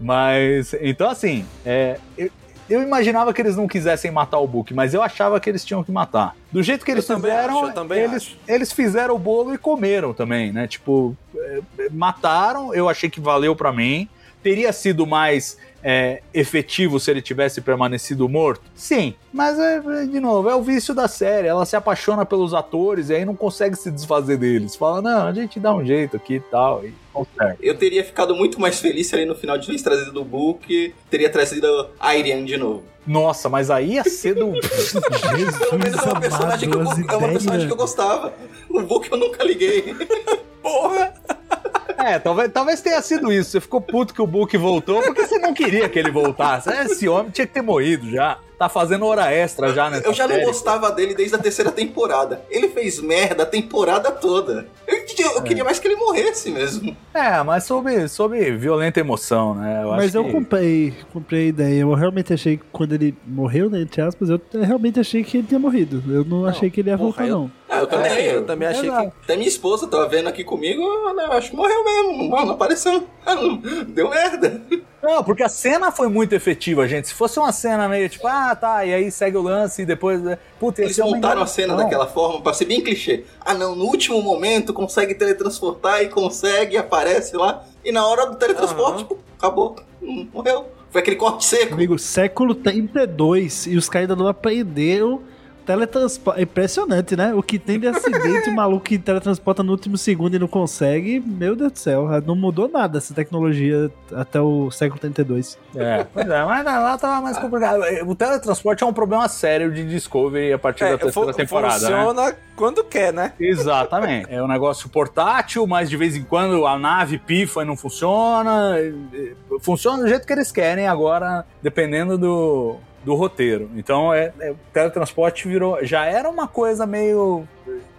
Mas, então assim, é, eu, eu imaginava que eles não quisessem matar o Book, mas eu achava que eles tinham que matar. Do jeito que eles também fizeram, acho, eu também eles, acho. eles fizeram o bolo e comeram também, né? Tipo, é, mataram, eu achei que valeu pra mim. Teria sido mais é, efetivo se ele tivesse permanecido morto? Sim, mas é, de novo, é o vício da série. Ela se apaixona pelos atores e aí não consegue se desfazer deles. Fala, não, a gente dá um jeito aqui e tal, e consegue. Eu teria ficado muito mais feliz se ali no final tivesse trazido o Book, teria trazido a Irian de novo. Nossa, mas aí ia ser do. (laughs) Pelo menos é uma personagem que eu, é uma personagem que eu gostava. O Book eu nunca liguei. (laughs) Porra! É, talvez, talvez tenha sido isso. Você ficou puto que o Book voltou porque você não queria que ele voltasse. Esse homem tinha que ter morrido já. Tá fazendo hora extra já nessa Eu já não série. gostava dele desde a terceira temporada. Ele fez merda a temporada toda. Eu, eu queria mais que ele morresse mesmo. É, mas sob, sob violenta emoção, né? Eu Mas acho eu que... comprei, comprei a ideia. Eu realmente achei que quando ele morreu, né, entre aspas, eu realmente achei que ele tinha morrido. Eu não, achei que ele ia voltar, eu- não. Ah, eu também. É, eu também achei Exato. Até minha esposa tava vendo aqui comigo, eu acho que morreu mesmo. Não, não apareceu. (laughs) Ah, não- Deu merda. Não, porque a cena foi muito efetiva, gente. Se fosse uma cena meio tipo, ah, tá, e aí segue o lance e depois. é, Puta, Eles montaram a cena enganação. daquela forma pra ser bem clichê. Ah, não, no último momento consegue teletransportar e consegue, aparece lá. E na hora do teletransporte, pô, acabou. Hum, Morreu. Foi aquele corte seco. Amigo, século 32 e os caras ainda não aprenderam teletransporte. É impressionante, né? O que tem de acidente, o maluco que teletransporta no último segundo e não consegue, meu Deus do céu, não mudou nada essa tecnologia até o século 32. É, (laughs) pois é, mas lá tava mais complicado. O teletransporte é um problema sério de Discovery a partir É, da terceira temporada, né? funciona quando quer, né? Exatamente. É um negócio portátil, mas de vez em quando a nave pifa e não funciona. Funciona do jeito que eles querem agora, dependendo do, do roteiro. Então, é, é, teletransporte virou. Já era uma coisa meio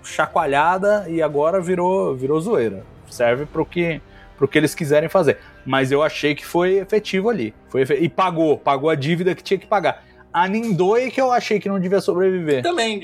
chacoalhada e agora virou, virou zoeira. Serve pro que, pro que eles quiserem fazer. Mas eu achei que foi efetivo ali. Foi efe... E pagou, pagou a dívida que tinha que pagar. A Nindoi que eu achei que não devia sobreviver. Também.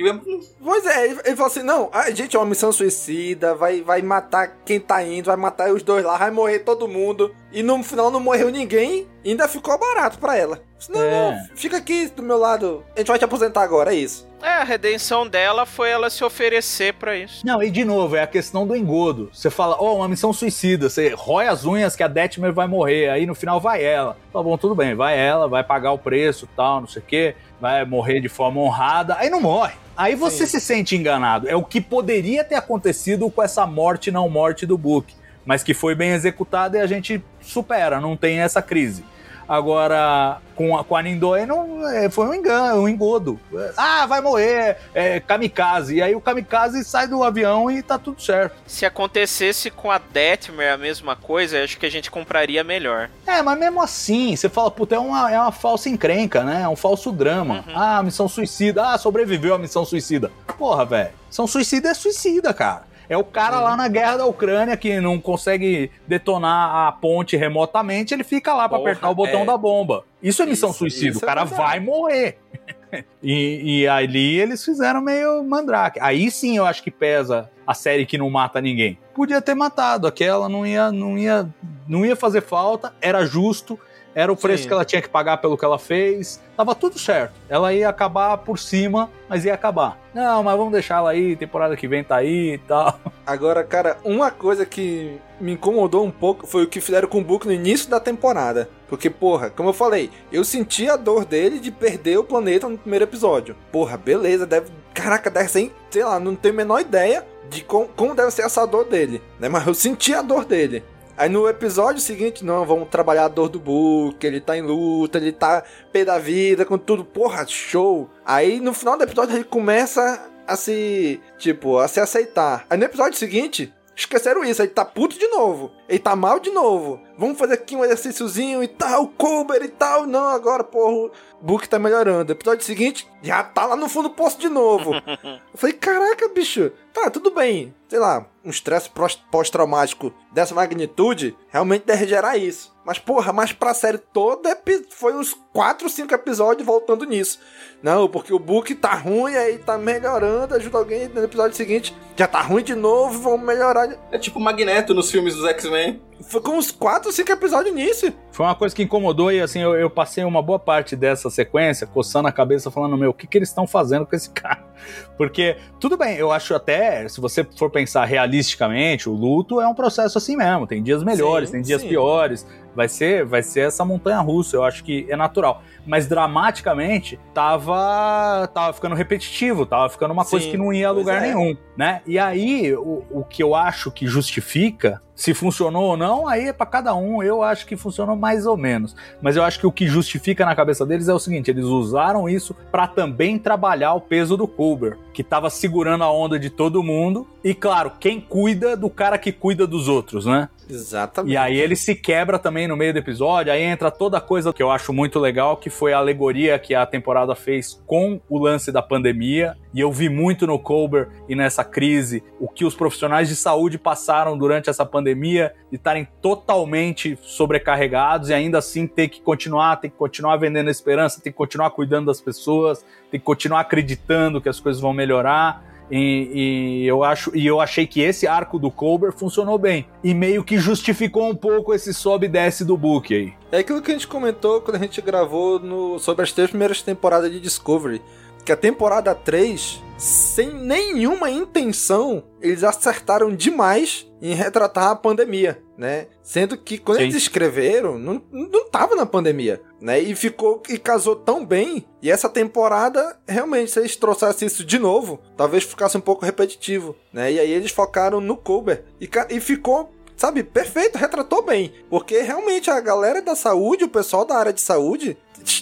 Pois é, ele, ele falou assim: não, a gente é uma missão suicida, vai, vai matar quem tá indo, vai matar os dois lá, vai morrer todo mundo. E no final não morreu ninguém, ainda ficou barato pra ela. Não, é. não, fica aqui do meu lado, a gente vai te aposentar agora, é isso. É, a redenção dela foi ela se oferecer para isso. Não, e de novo, é a questão do engodo. Você fala, ó, oh, uma missão suicida, você rói as unhas que a Detmer vai morrer, aí no final vai ela. Tá bom, tudo bem, vai ela, vai pagar o preço tal, não sei o quê, vai morrer de forma honrada, aí não morre. Aí você Sim. se sente enganado. É o que poderia ter acontecido com essa morte não morte do Book, mas que foi bem executada e a gente supera, não tem essa crise. Agora, com a, com a Nindoe não, é, foi um engano, um engodo. Ah, vai morrer, é, kamikaze. E aí o kamikaze sai do avião e tá tudo certo. Se acontecesse com a Detmer a mesma coisa, acho que a gente compraria melhor. É, mas mesmo assim, você fala, puta, é uma, é uma falsa encrenca, né? É um falso drama. Uhum. Ah, missão suicida. Ah, sobreviveu a missão suicida. Porra, velho. Missão suicida é suicida, cara. É o cara lá na guerra da Ucrânia que não consegue detonar a ponte remotamente, ele fica lá para apertar o botão é... da bomba. Isso é missão isso, suicida, isso o cara é vai morrer. (laughs) e, e ali eles fizeram meio mandrake. Aí sim eu acho que pesa a série que não mata ninguém. Podia ter matado, aquela não ia, não ia, não ia fazer falta, era justo era o preço Sim. que ela tinha que pagar pelo que ela fez. Tava tudo certo. Ela ia acabar por cima, mas ia acabar. Não, mas vamos deixar ela aí, temporada que vem tá aí e tal. Agora, cara, uma coisa que me incomodou um pouco foi o que fizeram com o Book no início da temporada. Porque, porra, como eu falei, eu senti a dor dele de perder o planeta no primeiro episódio. Porra, beleza, deve. Caraca, deve ser. Sei lá, não tenho a menor ideia de como, como deve ser essa dor dele, né? Mas eu senti a dor dele. Aí no episódio seguinte, não, vamos trabalhar a dor do Book, ele tá em luta, ele tá pé da vida, com tudo, porra, show. Aí no final do episódio ele começa a se, tipo, a se aceitar. Aí no episódio seguinte, esqueceram isso, ele tá puto de novo, ele tá mal de novo. Vamos fazer aqui um exercíciozinho e tal, Cooper e tal. Não, agora, porra, o Book tá melhorando. Episódio seguinte, já tá lá no fundo do poço de novo. (laughs) Eu falei, caraca, bicho, tá, tudo bem. Sei lá, um estresse pós-traumático dessa magnitude realmente deve gerar isso. Mas, porra, mas pra série toda foi uns 4, 5 episódios voltando nisso. Não, porque o book tá ruim, aí tá melhorando, ajuda alguém no episódio seguinte, já tá ruim de novo, vamos melhorar. É tipo Magneto nos filmes dos X-Men. anime? Foi com uns 4 ou 5 episódios nisso. Foi uma coisa que incomodou e assim, eu, eu, passei uma boa parte dessa sequência coçando a cabeça, falando, meu, o que, que eles estão fazendo com esse cara? (laughs) Porque, tudo bem, eu acho até, se você for pensar realisticamente, o luto é um processo assim mesmo. Tem dias melhores, sim, tem dias sim. piores. Vai ser, vai ser essa montanha russa, eu acho que é natural. Mas dramaticamente tava, tava ficando repetitivo, tava ficando uma Sim, coisa que não ia a lugar é. nenhum, né? E aí, o, o que eu acho que justifica se funcionou ou não, aí é para cada um. Eu acho que funcionou mais ou menos. Mas eu acho que o que justifica na cabeça deles é o seguinte: eles usaram isso para também trabalhar o peso do Culber, que tava segurando a onda de todo mundo. E claro, quem cuida do cara que cuida dos outros, né? Exatamente. E aí ele se quebra também no meio do episódio, aí entra toda a coisa que eu acho muito legal, que foi a alegoria que a temporada fez com o lance da pandemia. E eu vi muito no Colbert e nessa crise o que os profissionais de saúde passaram durante essa pandemia, de estarem totalmente sobrecarregados e ainda assim ter que continuar, ter que continuar vendendo esperança, ter que continuar cuidando das pessoas, ter que continuar acreditando que as coisas vão melhorar. E, e, eu acho e eu achei que esse arco do Colbert funcionou bem e meio que justificou um pouco esse sobe e desce do book aí. É aquilo que a gente comentou quando a gente gravou no, sobre as três primeiras temporadas de Discovery, que a temporada 3 sem nenhuma intenção, eles acertaram demais em retratar a pandemia, né? Sendo que quando Sim. eles escreveram, não, não tava na pandemia, né? E ficou e casou tão bem. E essa temporada, realmente, se eles trouxessem isso de novo, talvez ficasse um pouco repetitivo, né? E aí eles focaram no Colbert. E, e ficou sabe, perfeito, retratou bem. Porque realmente a galera da saúde, o pessoal da área de saúde,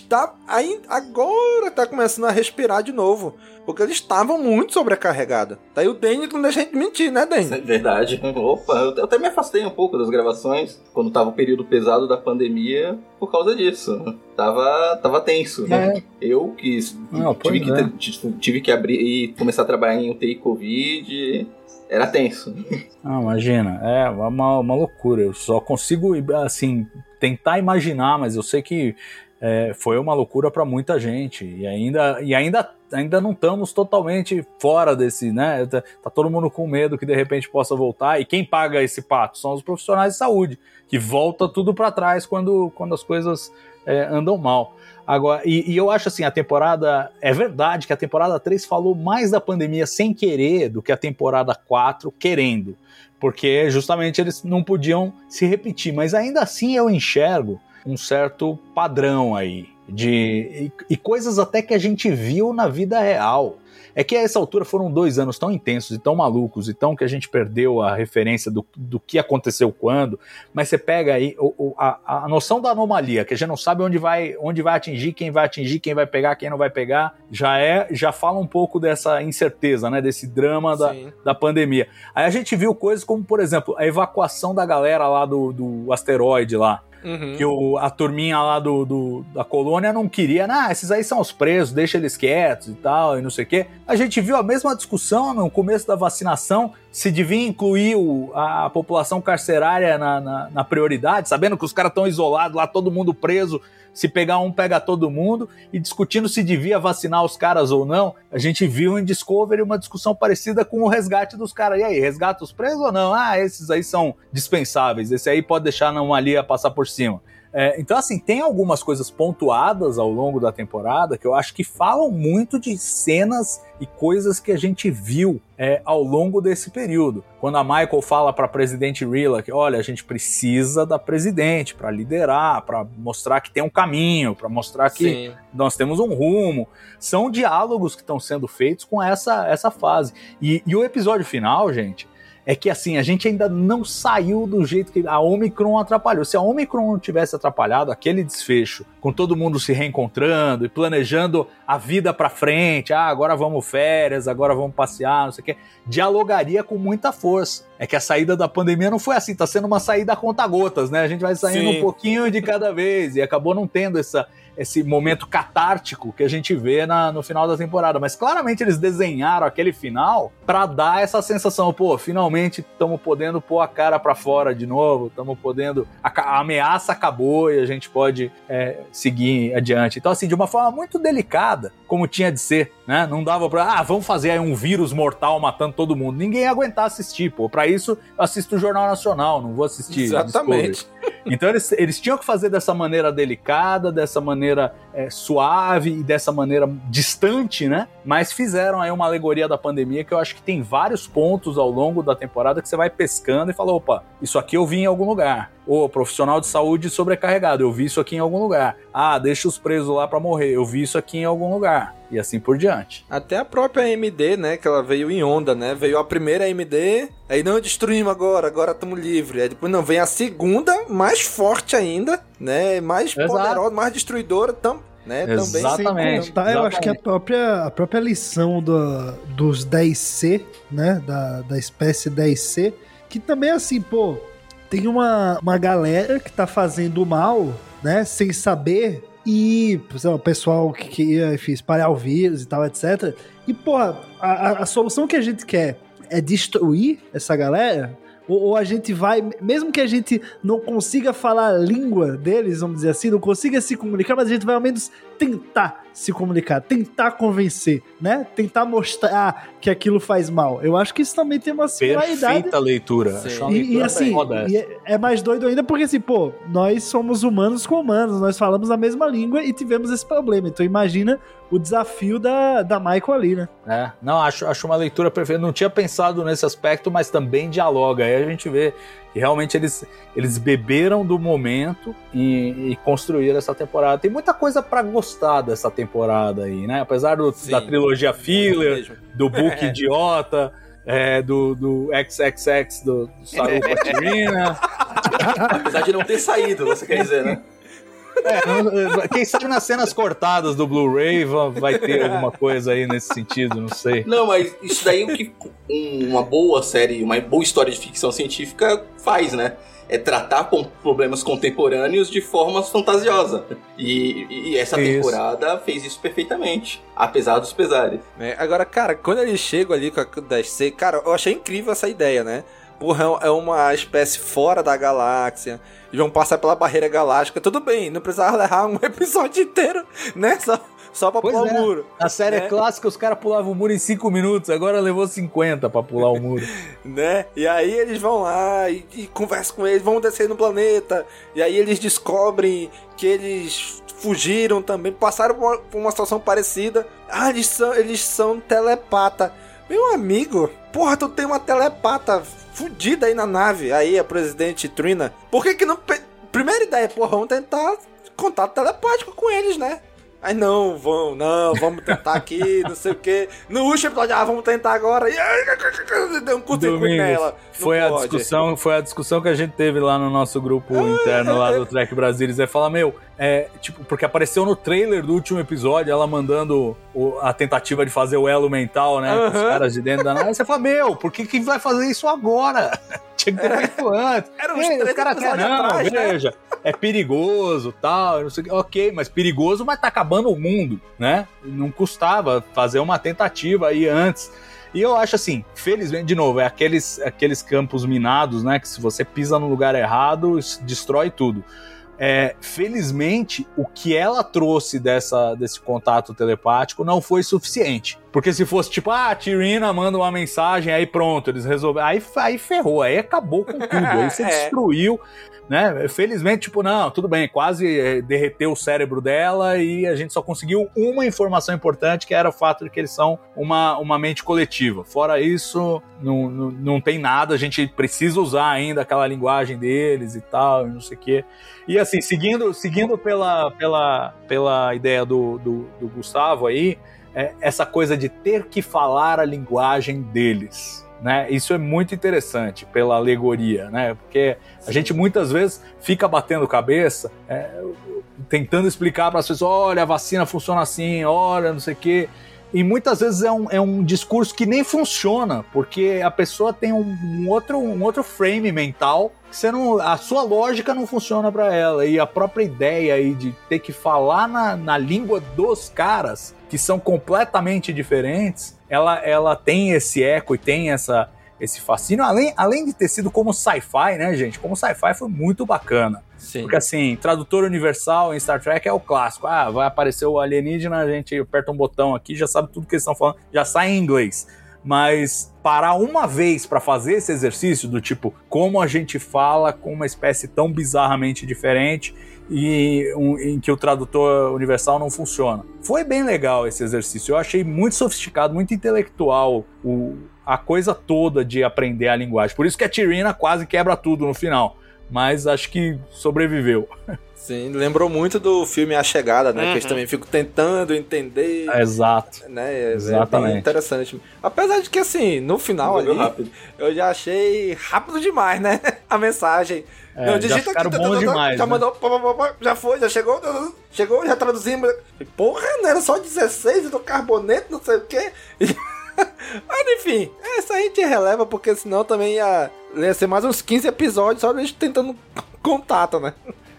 tá aí, agora tá começando a respirar de novo. Porque eles estavam muito sobrecarregados. Daí o Danny não deixa a gente mentir, né, Danny? É verdade. (laughs) Opa, eu até me afastei um pouco das gravações quando tava o período pesado da pandemia por causa disso. Tava, tava tenso. É. Eu que Não, tive, que, é. tive que abrir e começar a trabalhar em UTI Covid. Era tenso. Ah, imagina, é uma, uma loucura. Eu só consigo, assim, tentar imaginar, mas eu sei que é, foi uma loucura para muita gente. E ainda, e ainda, ainda não estamos totalmente fora desse, né? Tá, tá todo mundo com medo que de repente possa voltar. E quem paga esse pato são os profissionais de saúde, que volta tudo para trás quando, quando as coisas é, andam mal. Agora, e, e eu acho assim, a temporada. É verdade que a temporada 3 falou mais da pandemia sem querer do que a temporada 4 querendo. Porque justamente eles não podiam se repetir. Mas ainda assim eu enxergo um certo padrão aí. De, e, e coisas até que a gente viu na vida real. É que a essa altura foram dois anos tão intensos e tão malucos, e tão que a gente perdeu a referência do, do que aconteceu quando. Mas você pega aí o, o- a, a noção da anomalia, que a gente não sabe onde vai, onde vai atingir, quem vai atingir, quem vai pegar, quem não vai pegar, já é, já fala um pouco dessa incerteza, né? Desse drama da, da pandemia. Aí a gente viu coisas como, por exemplo, a evacuação da galera lá do, do asteroide lá. Uhum. Que o, a turminha lá do, do- da colônia não queria, ah, esses aí são os presos, deixa eles quietos e tal, e não sei o quê. A gente viu a mesma discussão no começo da vacinação, se devia incluir o- a população carcerária na, na- na prioridade, sabendo que os caras estão isolados lá, todo mundo preso, se pegar um, pega todo mundo, e discutindo se devia vacinar os caras ou não. A gente viu em Discovery uma discussão parecida com o resgate dos caras. E aí, resgata os presos ou não? Ah, esses aí são dispensáveis, esse aí pode deixar a anomalia passar por cima. É, então, assim, tem algumas coisas pontuadas ao longo da temporada que eu acho que falam muito de cenas e coisas que a gente viu é, ao longo desse período. Quando a Michael fala para a presidente Rilla que, olha, a gente precisa da presidente para liderar, para mostrar que tem um caminho, para mostrar que Sim. nós temos um rumo. São diálogos que estão sendo feitos com essa, essa fase. E, e o episódio final, gente, é que assim, a gente ainda não saiu do jeito que a Omicron atrapalhou. Se a Omicron não tivesse atrapalhado aquele desfecho, com todo mundo se reencontrando e planejando a vida pra frente, ah, agora vamos férias, agora vamos passear, não sei o quê, dialogaria com muita força. É que a saída da pandemia não foi assim, tá sendo uma saída a conta-gotas, né? A gente vai saindo Sim. um pouquinho de cada vez e acabou não tendo essa, esse momento catártico que a gente vê na, no final da temporada. Mas claramente eles desenharam aquele final pra dar essa sensação, pô, finalmente estamos podendo pôr a cara pra fora de novo, estamos podendo. A, a ameaça acabou e a gente pode é, seguir adiante. Então, assim, de uma forma muito delicada, como tinha de ser, né? Não dava pra. Ah, vamos fazer aí um vírus mortal matando todo mundo. Ninguém ia aguentar assistir, pô. Pra isso, eu assisto o Jornal Nacional, não vou assistir. Exatamente. Então eles, eles tinham que fazer dessa maneira delicada, dessa maneira é, suave e dessa maneira distante, né? Mas fizeram aí uma alegoria da pandemia que eu acho que tem vários pontos ao longo da temporada que você vai pescando e fala: opa, isso aqui eu vi em algum lugar. Ô, profissional de saúde sobrecarregado, eu vi isso aqui em algum lugar. Ah, deixa os presos lá pra morrer, eu vi isso aqui em algum lugar. E assim por diante. Até a própria AMD, né? Que ela veio em onda, né? Veio a primeira AMD, aí não destruímos agora, agora estamos livres. Aí depois não, vem a segunda, mais forte ainda, né? Mais Exato. poderosa, mais destruidora, tam, né? Também Sem contar, eu acho que a própria, a própria lição do- dos 10C, né? Da, da espécie 10C, que também é assim, pô, tem uma, uma galera que tá fazendo mal, né? Sem saber. E, sei lá, o pessoal que queria enfim, espalhar o vírus e tal, etc. E, porra, a, a- a solução que a gente quer é destruir essa galera? Ou, ou a gente vai, mesmo que a gente não consiga falar a língua deles, vamos dizer assim, não consiga se comunicar, mas a gente vai ao menos tentar se comunicar, tentar convencer, né? Tentar mostrar que aquilo faz mal. Eu acho que isso também tem uma similaridade. Perfeita leitura. Acho uma E, e leitura assim, foda e é, é mais doido ainda porque assim, pô, nós somos humanos com humanos, nós falamos a mesma língua e tivemos esse problema. Então imagina o desafio da, da Michael ali, né? É, não, acho, acho uma leitura perfeita. Não tinha pensado nesse aspecto, mas também dialoga. Aí a gente vê que realmente eles, eles beberam do momento e, e construíram essa temporada. Tem muita coisa pra gostar dessa temporada aí, né? Apesar do- da trilogia filler, do book (laughs) É. idiota. é, do, do XXX do, do Saru Catarina. (laughs) Apesar de não ter saído, você quer dizer, né? É, quem sabe nas cenas cortadas do Blu-ray va- vai ter alguma coisa aí nesse sentido, não sei. Não, mas isso daí é o que um- uma boa série, uma boa história de ficção científica faz, né? É tratar com problemas contemporâneos de forma fantasiosa. E, e essa Isso. temporada fez isso perfeitamente, apesar dos pesares. né? Agora, cara, quando eles chegam ali com a DSC, cara, eu achei incrível essa ideia, né? Porra, é uma espécie fora da galáxia. E vão passar pela barreira galáctica. Tudo bem, não precisava levar um (laughs) episódio inteiro, né? Só, só pra Pois pular é. o muro. Na série né? clássica, os caras pulavam o muro em 5 minutos, agora levou 50 pra pular o muro. (laughs) né? E aí eles vão lá e, e conversam com eles, vão descer no planeta. E aí eles descobrem que eles fugiram também, passaram por uma, por uma situação parecida. Ah, eles são, eles são telepata. Meu amigo, porra, tu tem uma telepata fudida aí na nave. Aí a presidente Trina. Por que que não... Primeira ideia, porra, vamos tentar contato telepático com eles, né? Aí não, vão, não, vamos tentar aqui, não sei o que. No último episódio, ah, vamos tentar agora. E aí, deu um Domingos, nela. Foi a discussão, foi a discussão que a gente teve lá no nosso grupo interno lá do Trek Brasilis. É falar, meu, é, tipo, porque apareceu no trailer do último episódio ela mandando o- a tentativa de fazer o elo mental, né? Com os caras de dentro da nave. Você fala, meu, por que, que vai fazer isso agora? (laughs) Tinha que ter feito antes. Era uns Ei, três caras não, atrás, né? veja, é perigoso tal, não sei o que. Ok, mas perigoso, mas tá acabando o mundo, né? Não custava fazer uma tentativa aí antes. E eu acho assim, felizmente, de novo, é aqueles, aqueles campos minados, né? Que se você pisa no lugar errado, destrói tudo. É, felizmente, o que ela trouxe dessa, desse contato telepático não foi suficiente. Porque se fosse tipo, ah, a Tirina manda uma mensagem, aí pronto, eles resolveram. Aí, aí ferrou, aí acabou com tudo. Aí você (laughs) É. destruiu, né? Felizmente, tipo, não, tudo bem, quase eh, derreteu o cérebro dela e a gente só conseguiu uma informação importante, que era o fato de que eles são uma, uma mente coletiva. Fora isso, não, não, não tem nada, a gente precisa usar ainda aquela linguagem deles e tal, não sei o quê. E assim, seguindo, seguindo pela, pela, pela ideia do, do, do Gustavo aí, é, essa coisa de ter que falar a linguagem deles. Né? Isso é muito interessante pela alegoria, né? Porque a gente muitas vezes fica batendo cabeça, é, tentando explicar para as pessoas: olha, a vacina funciona assim, olha, não sei o quê. E muitas vezes é um, é um discurso que nem funciona, porque a pessoa tem um, um outro, um outro frame mental você não, a sua lógica não funciona para ela. E a própria ideia aí de ter que falar na, na língua dos caras, que são completamente diferentes, ela, ela tem esse eco e tem essa, esse fascínio. Além, além de ter sido como sci-fi, né, gente? Como sci-fi foi muito bacana. Sim. Porque assim, tradutor universal em Star Trek é o clássico. Ah, vai aparecer o alienígena, a gente aperta um botão aqui, já sabe tudo que eles estão falando, já sai em inglês. Mas parar uma vez para fazer esse exercício do tipo como a gente fala com uma espécie tão bizarramente diferente e um- em que o tradutor universal não funciona. Foi bem legal esse exercício. Eu achei muito sofisticado, muito intelectual o, a coisa toda de aprender a linguagem. Por isso que a Tirina quase quebra tudo no final. Mas acho que sobreviveu. Sim, lembrou muito do filme A Chegada, né? Que eles Uhum. também ficam tentando entender. Exato. Né? É, é Exatamente. bem interessante. Apesar de que, assim, no final ali, rápido. eu já achei rápido demais, né? (laughs) A mensagem. É, Não, já digita ficaram aqui, bom tá, tá, tá, demais, já né? mandou, já foi, já chegou, chegou, já traduzimos. Porra, não era só 16 do carboneto, não sei o quê. (laughs) (laughs) Mas enfim, essa a gente releva, porque senão também ia, ia ser mais uns 15 episódios só a gente tentando (laughs) contato, né?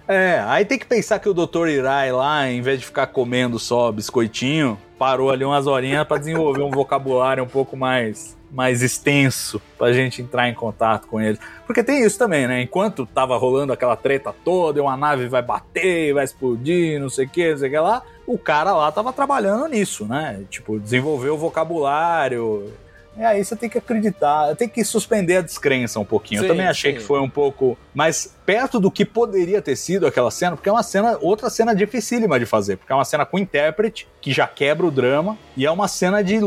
É, aí tem que pensar que o Dr. Irai lá, em vez de ficar comendo só biscoitinho, parou ali umas horinhas pra desenvolver um vocabulário um pouco mais, mais extenso pra gente entrar em contato com ele. Porque tem isso também, né? Enquanto tava rolando aquela treta toda, e uma nave vai bater, vai explodir, não sei o que, não sei o que lá, o cara lá tava trabalhando nisso, né? Tipo, desenvolver o vocabulário. E aí você tem que acreditar, tem que suspender a descrença um pouquinho. Sim, Eu também achei sim. que foi um pouco mais perto do que poderia ter sido aquela cena, porque é uma cena, outra cena dificílima de fazer, porque é uma cena com intérprete, que já quebra o drama, e é uma cena de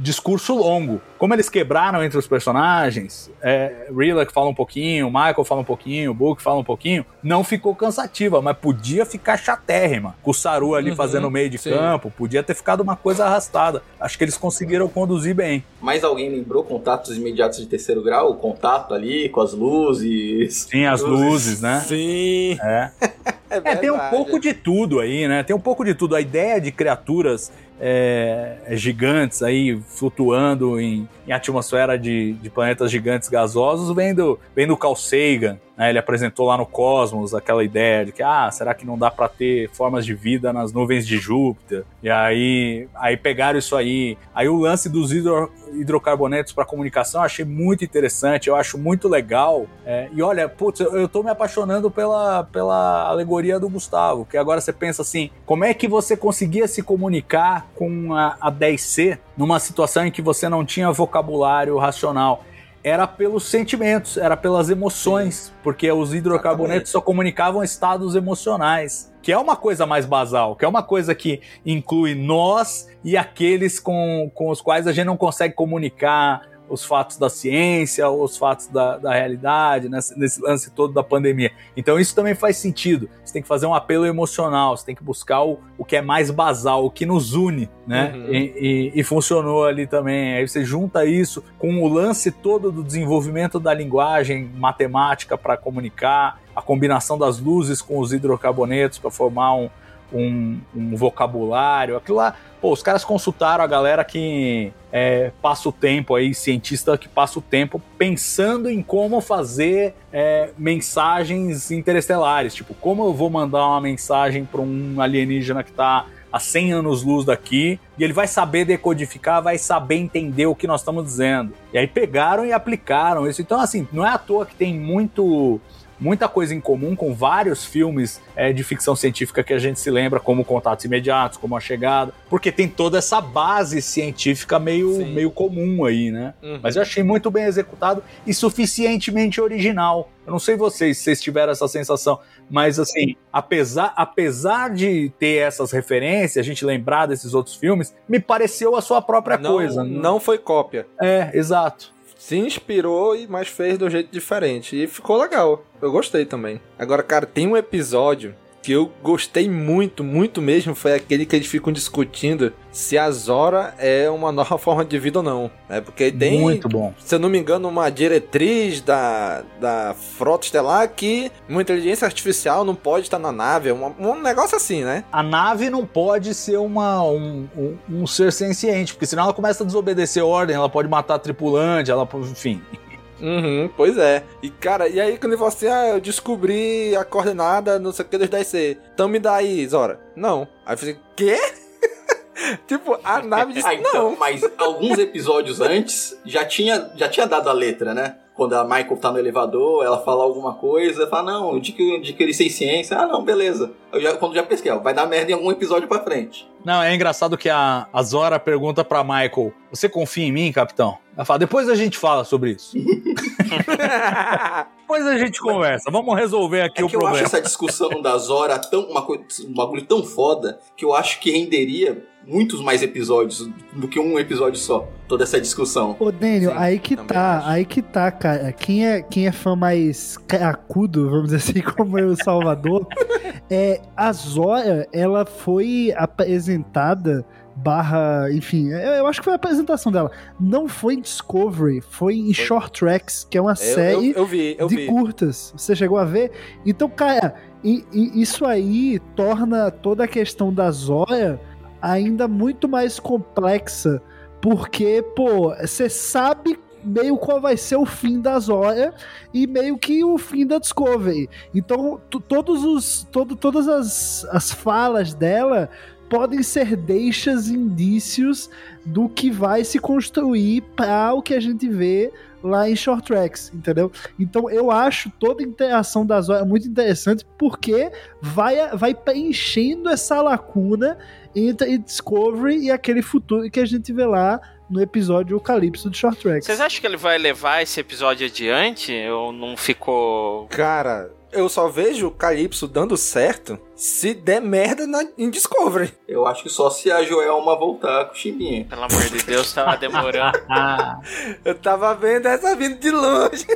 discurso longo. Como eles quebraram entre os personagens, é, Rilla que fala um pouquinho, Michael fala um pouquinho, o Book fala um pouquinho, não ficou cansativa, mas podia ficar chatérrima. Com o Saru ali Uhum, fazendo o meio de sim. campo, podia ter ficado uma coisa arrastada. Acho que eles conseguiram conduzir bem. Mais alguém lembrou contatos imediatos de terceiro grau? O contato ali com as luzes. Sim, as luzes, né? Sim. É. (laughs) É, É, tem um pouco de tudo aí, né? Tem um pouco de tudo. A ideia de criaturas é, gigantes aí flutuando em, em atmosfera de, de planetas gigantes gasosos vem do, vem do Carl Sagan. Né? Ele apresentou lá no Cosmos aquela ideia de que, ah, será que não dá para ter formas de vida nas nuvens de Júpiter? E aí, aí pegaram isso aí. Aí o lance dos hidro, hidrocarbonetos para comunicação eu achei muito interessante, eu acho muito legal. É, e olha, putz, eu, eu tô me apaixonando pela, pela alegoria do Gustavo, que agora você pensa assim, como é que você conseguia se comunicar com a, a 10C numa situação em que você não tinha vocabulário racional? Era pelos sentimentos, era pelas emoções, porque os hidrocarbonetos só comunicavam estados emocionais que é uma coisa mais basal, que é uma coisa que inclui nós e aqueles com, com os quais a gente não consegue comunicar os fatos da ciência, os fatos da, da realidade, nesse, nesse lance todo da pandemia. Então isso também faz sentido. Você tem que fazer um apelo emocional, você tem que buscar o, o que é mais basal, o que nos une, né? Uhum. E, e- e funcionou ali também. Aí você junta isso com o lance todo do desenvolvimento da linguagem matemática para comunicar, a combinação das luzes com os hidrocarbonetos para formar um, um, um vocabulário. Aquilo lá, pô, os caras consultaram a galera que é, passa o tempo aí, cientista que passa o tempo pensando em como fazer é, mensagens interestelares. Tipo, como eu vou mandar uma mensagem para um alienígena que está a 100 anos-luz daqui, e ele vai saber decodificar, vai saber entender o que nós estamos dizendo. E aí pegaram e aplicaram isso. Então, assim, não é à toa que tem muito muita coisa em comum com vários filmes é, de ficção científica que a gente se lembra, como Contatos Imediatos, como A Chegada, porque tem toda essa base científica meio, meio comum aí, né? Uhum. Mas eu achei muito bem executado e suficientemente original. Eu não sei vocês se vocês tiveram essa sensação, mas assim, apesar, apesar de ter essas referências, a gente lembrar desses outros filmes, me pareceu a sua própria Não, coisa. não foi cópia. É, exato. Se inspirou, e mas fez de um jeito diferente. E ficou legal. Eu gostei também. Agora, cara, tem um episódio que eu gostei muito, muito mesmo. Foi aquele que eles ficam discutindo se a Zora é uma nova (laughs) forma de vida ou não. É porque tem. Muito bom. Se eu não me engano, uma diretriz da, da frota estelar que uma inteligência artificial não pode estar na nave. Um, um negócio assim, né? A nave não pode ser uma, um, um, um ser senciente, porque senão ela começa a desobedecer ordem, ela pode matar a tripulante, ela, enfim. Uhum, pois é. E cara, e aí quando ele falou assim, ah, eu descobri a coordenada, não sei o que dos 10C. Então me dá aí, Zora. Não. Aí eu falei, quê? (laughs) tipo, a nave disse, Ah, então, não. mas alguns episódios antes já tinha, já tinha dado a letra, né? Quando a Michael tá no elevador, ela fala alguma coisa, fala, não, de que eu adquiri sem ciência. Ah, não, beleza. Eu já, quando já pesquei, ó, vai dar merda em algum episódio pra frente. Não, é engraçado que a, a Zora pergunta pra Michael: Você confia em mim, capitão? Ela fala: Depois a gente fala sobre isso. (laughs) Depois a gente conversa. Vamos resolver aqui É o que eu acho problema. essa discussão da Zora tão, uma um bagulho tão foda que eu acho que renderia muitos mais episódios do que um episódio só. Toda essa discussão. Ô, Daniel, aí que tá, aí que tá, cara. Quem é, quem é fã mais cracudo, vamos dizer assim, (laughs) como eu, Salvador, é a Zora, ela foi apresentada barra, enfim, eu, eu acho que foi a apresentação dela. Não foi em Discovery, foi em Short Tracks, que é uma Eu- série eu- eu vi, de vi. curtas. Você chegou a ver? Então, cara, e- e isso aí torna toda a questão da Zora ainda muito mais complexa, porque, pô, você sabe meio qual vai ser o fim da Zora e meio que o fim da Discovery. Então, todos os todo, todas as, as falas dela podem ser deixas, indícios do que vai se construir para o que a gente vê lá em Short Tracks, entendeu? Então eu acho toda a interação da Zora muito interessante porque vai, vai preenchendo essa lacuna entre Discovery e aquele futuro que a gente vê lá no episódio O Calypso de Short Tracks. Vocês acham que ele vai levar esse episódio adiante? Ou não ficou. Cara, eu só vejo o Calypso dando certo se der merda na, em Discovery. Eu acho que só se a Joelma voltar com o Chimbinha. Pelo amor de Deus, tava (laughs) demorando. (laughs) Eu tava vendo essa vindo de longe. (laughs)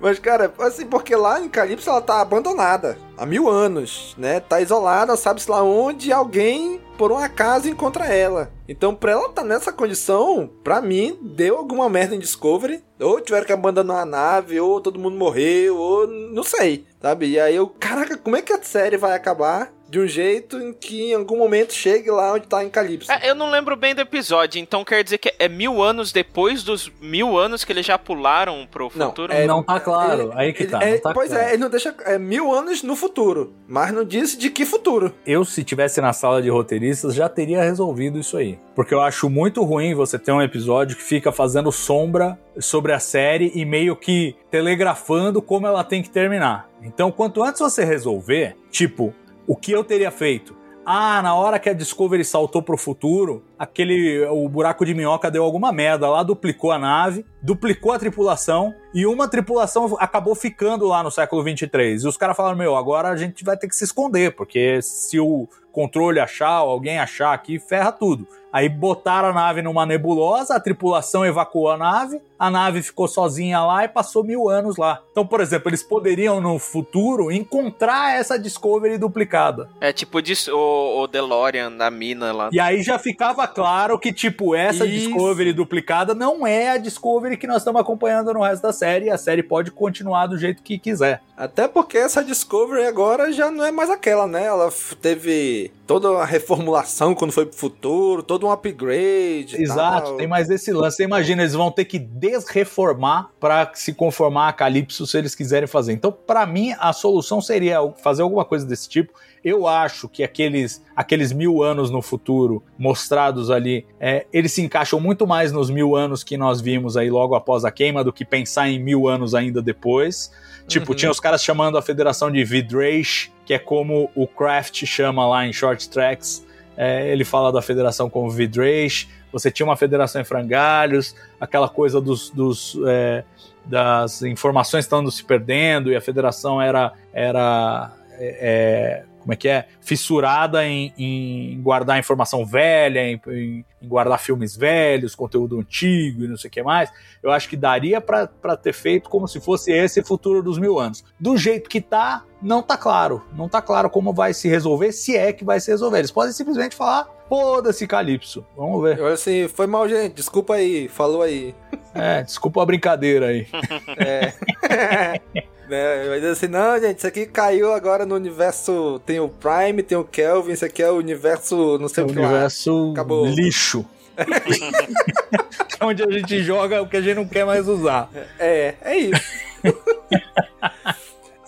Mas, cara, assim, porque lá em Calypso ela tá abandonada. Há mil anos, né? Tá isolada, sabe-se lá onde, alguém, por um acaso, encontra ela. Então, pra ela estar tá nessa condição, pra mim, deu alguma merda em Discovery. Ou tiveram que abandonar a nave, ou todo mundo morreu, ou não sei, sabe? E aí eu, caraca, como é que a série vai acabar? De um jeito em que em algum momento chegue lá onde tá em Calypso. É, eu não lembro bem do episódio, então quer dizer que é mil anos depois dos mil anos que eles já pularam pro futuro? Não, é, não tá claro. Ele, Aí que tá. é, tá pois claro. é, ele não deixa. É mil anos no futuro. Mas não disse de que futuro. Eu, se tivesse na sala de roteiristas, já teria resolvido isso aí. Porque eu acho muito ruim você ter um episódio que fica fazendo sombra sobre a série e meio que telegrafando como ela tem que terminar. Então, quanto antes você resolver, tipo, o que eu teria feito? Ah, na hora que a Discovery saltou pro futuro, aquele o buraco de minhoca deu alguma merda lá, duplicou a nave, duplicou a tripulação e uma tripulação acabou ficando lá no século 23. E os caras falaram: "Meu, agora a gente vai ter que se esconder, porque se o controle achar, ou alguém achar aqui, ferra tudo". Aí botaram a nave numa nebulosa, a tripulação evacuou a nave, a nave ficou sozinha lá e passou mil anos lá. Então, por exemplo, eles poderiam no futuro encontrar essa Discovery duplicada. É tipo o, o DeLorean na mina lá. E aí já ficava claro que, tipo, essa Isso. Discovery duplicada não é a Discovery que nós estamos acompanhando no resto da série, e a série pode continuar do jeito que quiser. Até porque essa Discovery agora já não é mais aquela, né? Ela teve toda uma reformulação quando foi pro futuro, todo um upgrade. Exato, tal. tem mais esse lance. Você imagina, eles vão ter que desreformar para se conformar a Calypso se eles quiserem fazer. Então, para mim, a solução seria fazer alguma coisa desse tipo. Eu acho que aqueles, aqueles mil anos no futuro mostrados ali, é, eles se encaixam muito mais nos mil anos que nós vimos aí logo após a queima do que pensar em mil anos ainda depois. Tipo, Uhum. tinha os caras chamando a federação de Vidrage, que é como o Kraft chama lá em Short Tracks. É, ele fala da federação como Vidrage. Você tinha uma federação em frangalhos, aquela coisa dos, dos, é, das informações estando se perdendo e a federação era, era é, como é que é? Fissurada em, em guardar informação velha, em, em- em guardar filmes velhos, conteúdo antigo e não sei o que mais. Eu acho que daria pra pra ter feito como se fosse esse futuro dos mil anos. Do jeito que tá, não tá claro. Não tá claro como vai se resolver, se é que vai se resolver. Eles podem simplesmente falar, foda-se, Calypso. Vamos ver. Eu assim, foi mal, gente. Desculpa aí, falou aí. É, desculpa a brincadeira aí. (laughs) É. (laughs) né? Vai dizer assim, não, gente, isso aqui caiu agora no universo. Tem o Prime, tem o Kelvin, isso aqui é o universo. Não sei o que lá. universo Acabou. lixo. É (laughs) onde a gente joga o que a gente não quer mais usar. É, é isso. (laughs)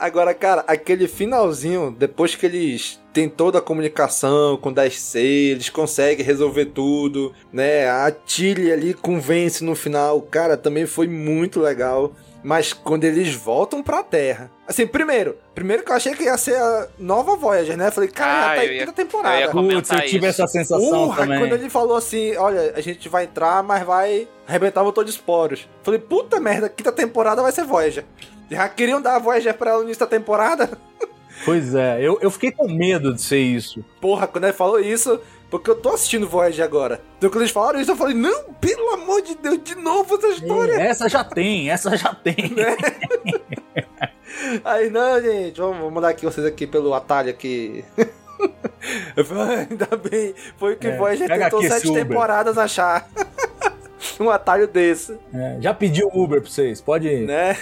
Agora, cara, aquele finalzinho, depois que eles têm toda a comunicação com o 10C, eles conseguem resolver tudo, né? A Tilly ali convence no final, cara, também foi muito legal. Mas quando eles voltam pra Terra. Assim, primeiro, primeiro que eu achei que ia ser a nova Voyager, né? Eu falei, cara, já Ah, tá ia- quinta temporada. eu Putz, eu tive isso. essa sensação Porra, também. quando ele falou assim, olha, a gente vai entrar, mas vai arrebentar o motor de esporos. Falei, puta merda, quinta temporada vai ser Voyager. Já queriam dar a Voyager pra ela no início da temporada? (laughs) Pois é, eu, eu fiquei com medo de ser isso. Porra, quando ele falou isso, porque eu tô assistindo Voyager agora. Então quando eles falaram isso, eu falei, não, pelo amor de Deus, de novo essa história. Essa já tem, essa já tem. (laughs) Aí, não, gente, vamos, vou mandar aqui vocês aqui pelo atalho aqui. (laughs) Eu falei, ah, ainda bem, foi o que É, Voyager pega tentou sete Uber. temporadas achar. (laughs) um atalho desse. É, já pediu Uber pra vocês, pode ir. né?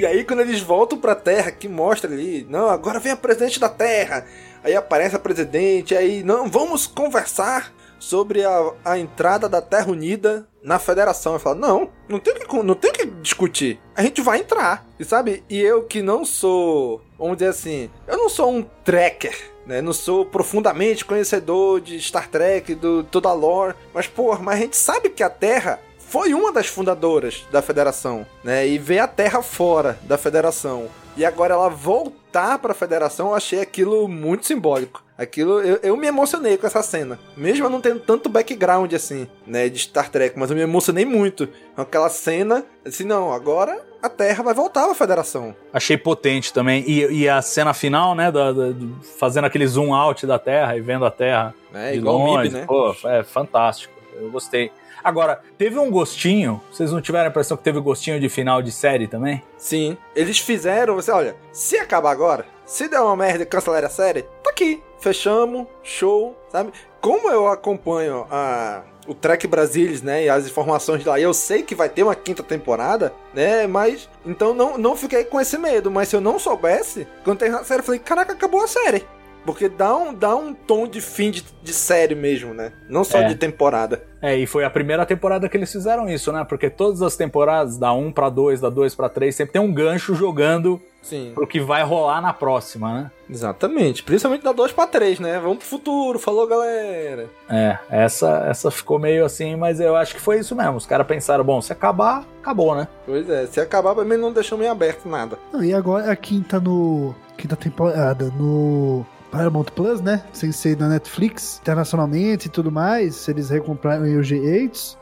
e aí quando eles voltam pra Terra, que mostra ali, não, agora vem a presidente da Terra. Aí aparece a presidente, aí, não, vamos conversar sobre a, a entrada da Terra Unida na Federação. Eu falo, não, não tem que, não tem que discutir. A gente vai entrar. E sabe, e eu que não sou, vamos dizer assim, eu não sou um trekker. Né, não sou profundamente conhecedor de Star Trek, do toda a lore, mas porra, mas a gente sabe que a Terra foi uma das fundadoras da federação, né? E ver a Terra fora da federação. E agora ela voltar pra federação, eu achei aquilo muito simbólico. Aquilo, eu, eu me emocionei com essa cena. Mesmo eu não tendo tanto background assim, né, de Star Trek, mas eu me emocionei muito com aquela cena. Assim, não, agora a Terra vai voltar à federação. Achei potente também. E, e a cena final, né? da- da- do- fazendo aquele zoom out da Terra e vendo a Terra É, de igual o longe. MIB, né? Pô, é fantástico. eu gostei. Agora, teve um gostinho, vocês não tiveram a impressão que teve gostinho de final de série também? Sim. Eles fizeram, você olha, se acabar agora, se der uma merda e cancelar a série, tá aqui. Fechamos, show, sabe? Como eu acompanho a, o Trek Brasilis, né, e as informações de lá, e eu sei que vai ter uma quinta temporada, né, mas, então não, não fiquei com esse medo, mas se eu não soubesse, quando terminar a série, eu falei, caraca, acabou a série. Porque dá um, dá um tom de fim de, de série mesmo, né? Não só É. de temporada. É, e foi a primeira temporada que eles fizeram isso, né? Porque todas as temporadas, da 1 pra 2, da 2 pra 3, sempre tem um gancho jogando Sim. pro que vai rolar na próxima, né? Exatamente. Principalmente da 2 pra 3, né? Vamos pro futuro. Falou, galera. É, essa, essa ficou meio assim, mas eu acho que foi isso mesmo. Os caras pensaram, bom, se acabar, acabou, né? Pois é, se acabar, pra mim não deixou meio aberto nada. Não, e agora a quinta no. Quinta temporada no Paramount Plus, né? Sem ser na Netflix, internacionalmente e tudo mais. Eles recompraram o G8.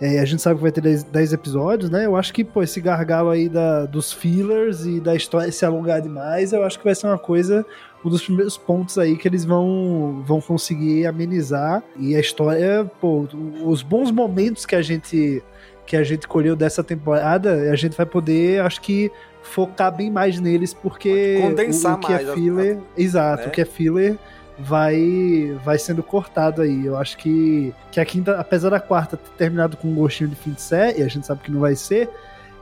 É, a gente sabe que vai ter 10, 10 episódios, né? Eu acho que, pô, esse gargalo aí da, dos fillers e da história se alongar demais, eu acho que vai ser uma coisa, um dos primeiros pontos aí que eles vão, vão conseguir amenizar. E a história, pô, os bons momentos que a gente que a gente colheu dessa temporada, a gente vai poder, acho que, focar bem mais neles, porque Condensar o, o que mais é a- filler, exato, né? o que é filler vai vai sendo cortado aí. Eu acho que, que a quinta, apesar da quarta ter terminado com um gostinho de fim de série, e a gente sabe que não vai ser,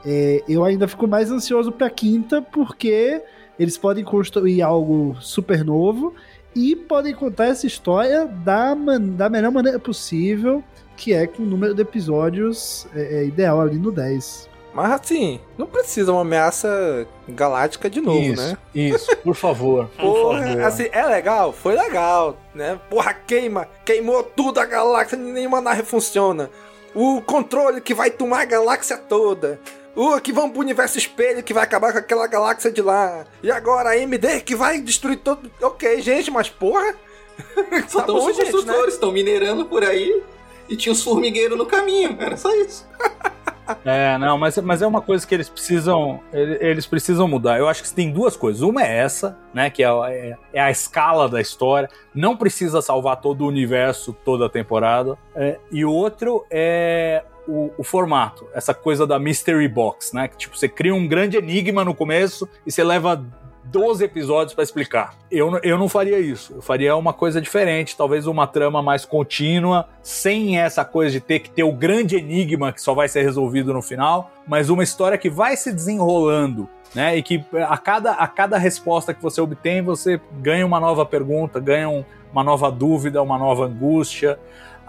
é, eu ainda fico mais ansioso pra quinta, porque eles podem construir algo super novo e podem contar essa história da, man- da melhor maneira possível, que é com o número de episódios é, é, ideal ali no 10. Mas assim, não precisa uma ameaça galáctica de novo, isso, né? Isso, por favor, (laughs) por Porra, favor. assim, é legal? Foi legal, né? Porra, queima, queimou tudo a galáxia, nenhuma nave funciona. O controle que vai tomar a galáxia toda. O que vão pro universo espelho que vai acabar com aquela galáxia de lá. E agora a MD que vai destruir todo. Ok, gente, mas porra. (laughs) Só Tá estão bom, os gente, né? construtores, estão minerando por aí e tinha os formigueiros no caminho, era só isso. (laughs) É, não, mas, mas é uma coisa que eles precisam ele- eles precisam mudar. Eu acho que tem duas coisas. Uma é essa, né, que é, a- é- é a escala da história. Não precisa salvar todo o universo, toda a temporada. É, e outro é o, o formato, essa coisa da mystery box, né, que tipo você cria um grande enigma no começo e você leva 12 episódios pra explicar. Eu, eu não faria isso. Eu faria uma coisa diferente, talvez uma trama mais contínua, sem essa coisa de ter que ter o grande enigma que só vai ser resolvido no final, mas uma história que vai se desenrolando. Né, e que a cada, a cada resposta que você obtém, você ganha uma nova pergunta, ganha um- uma nova dúvida, uma nova angústia.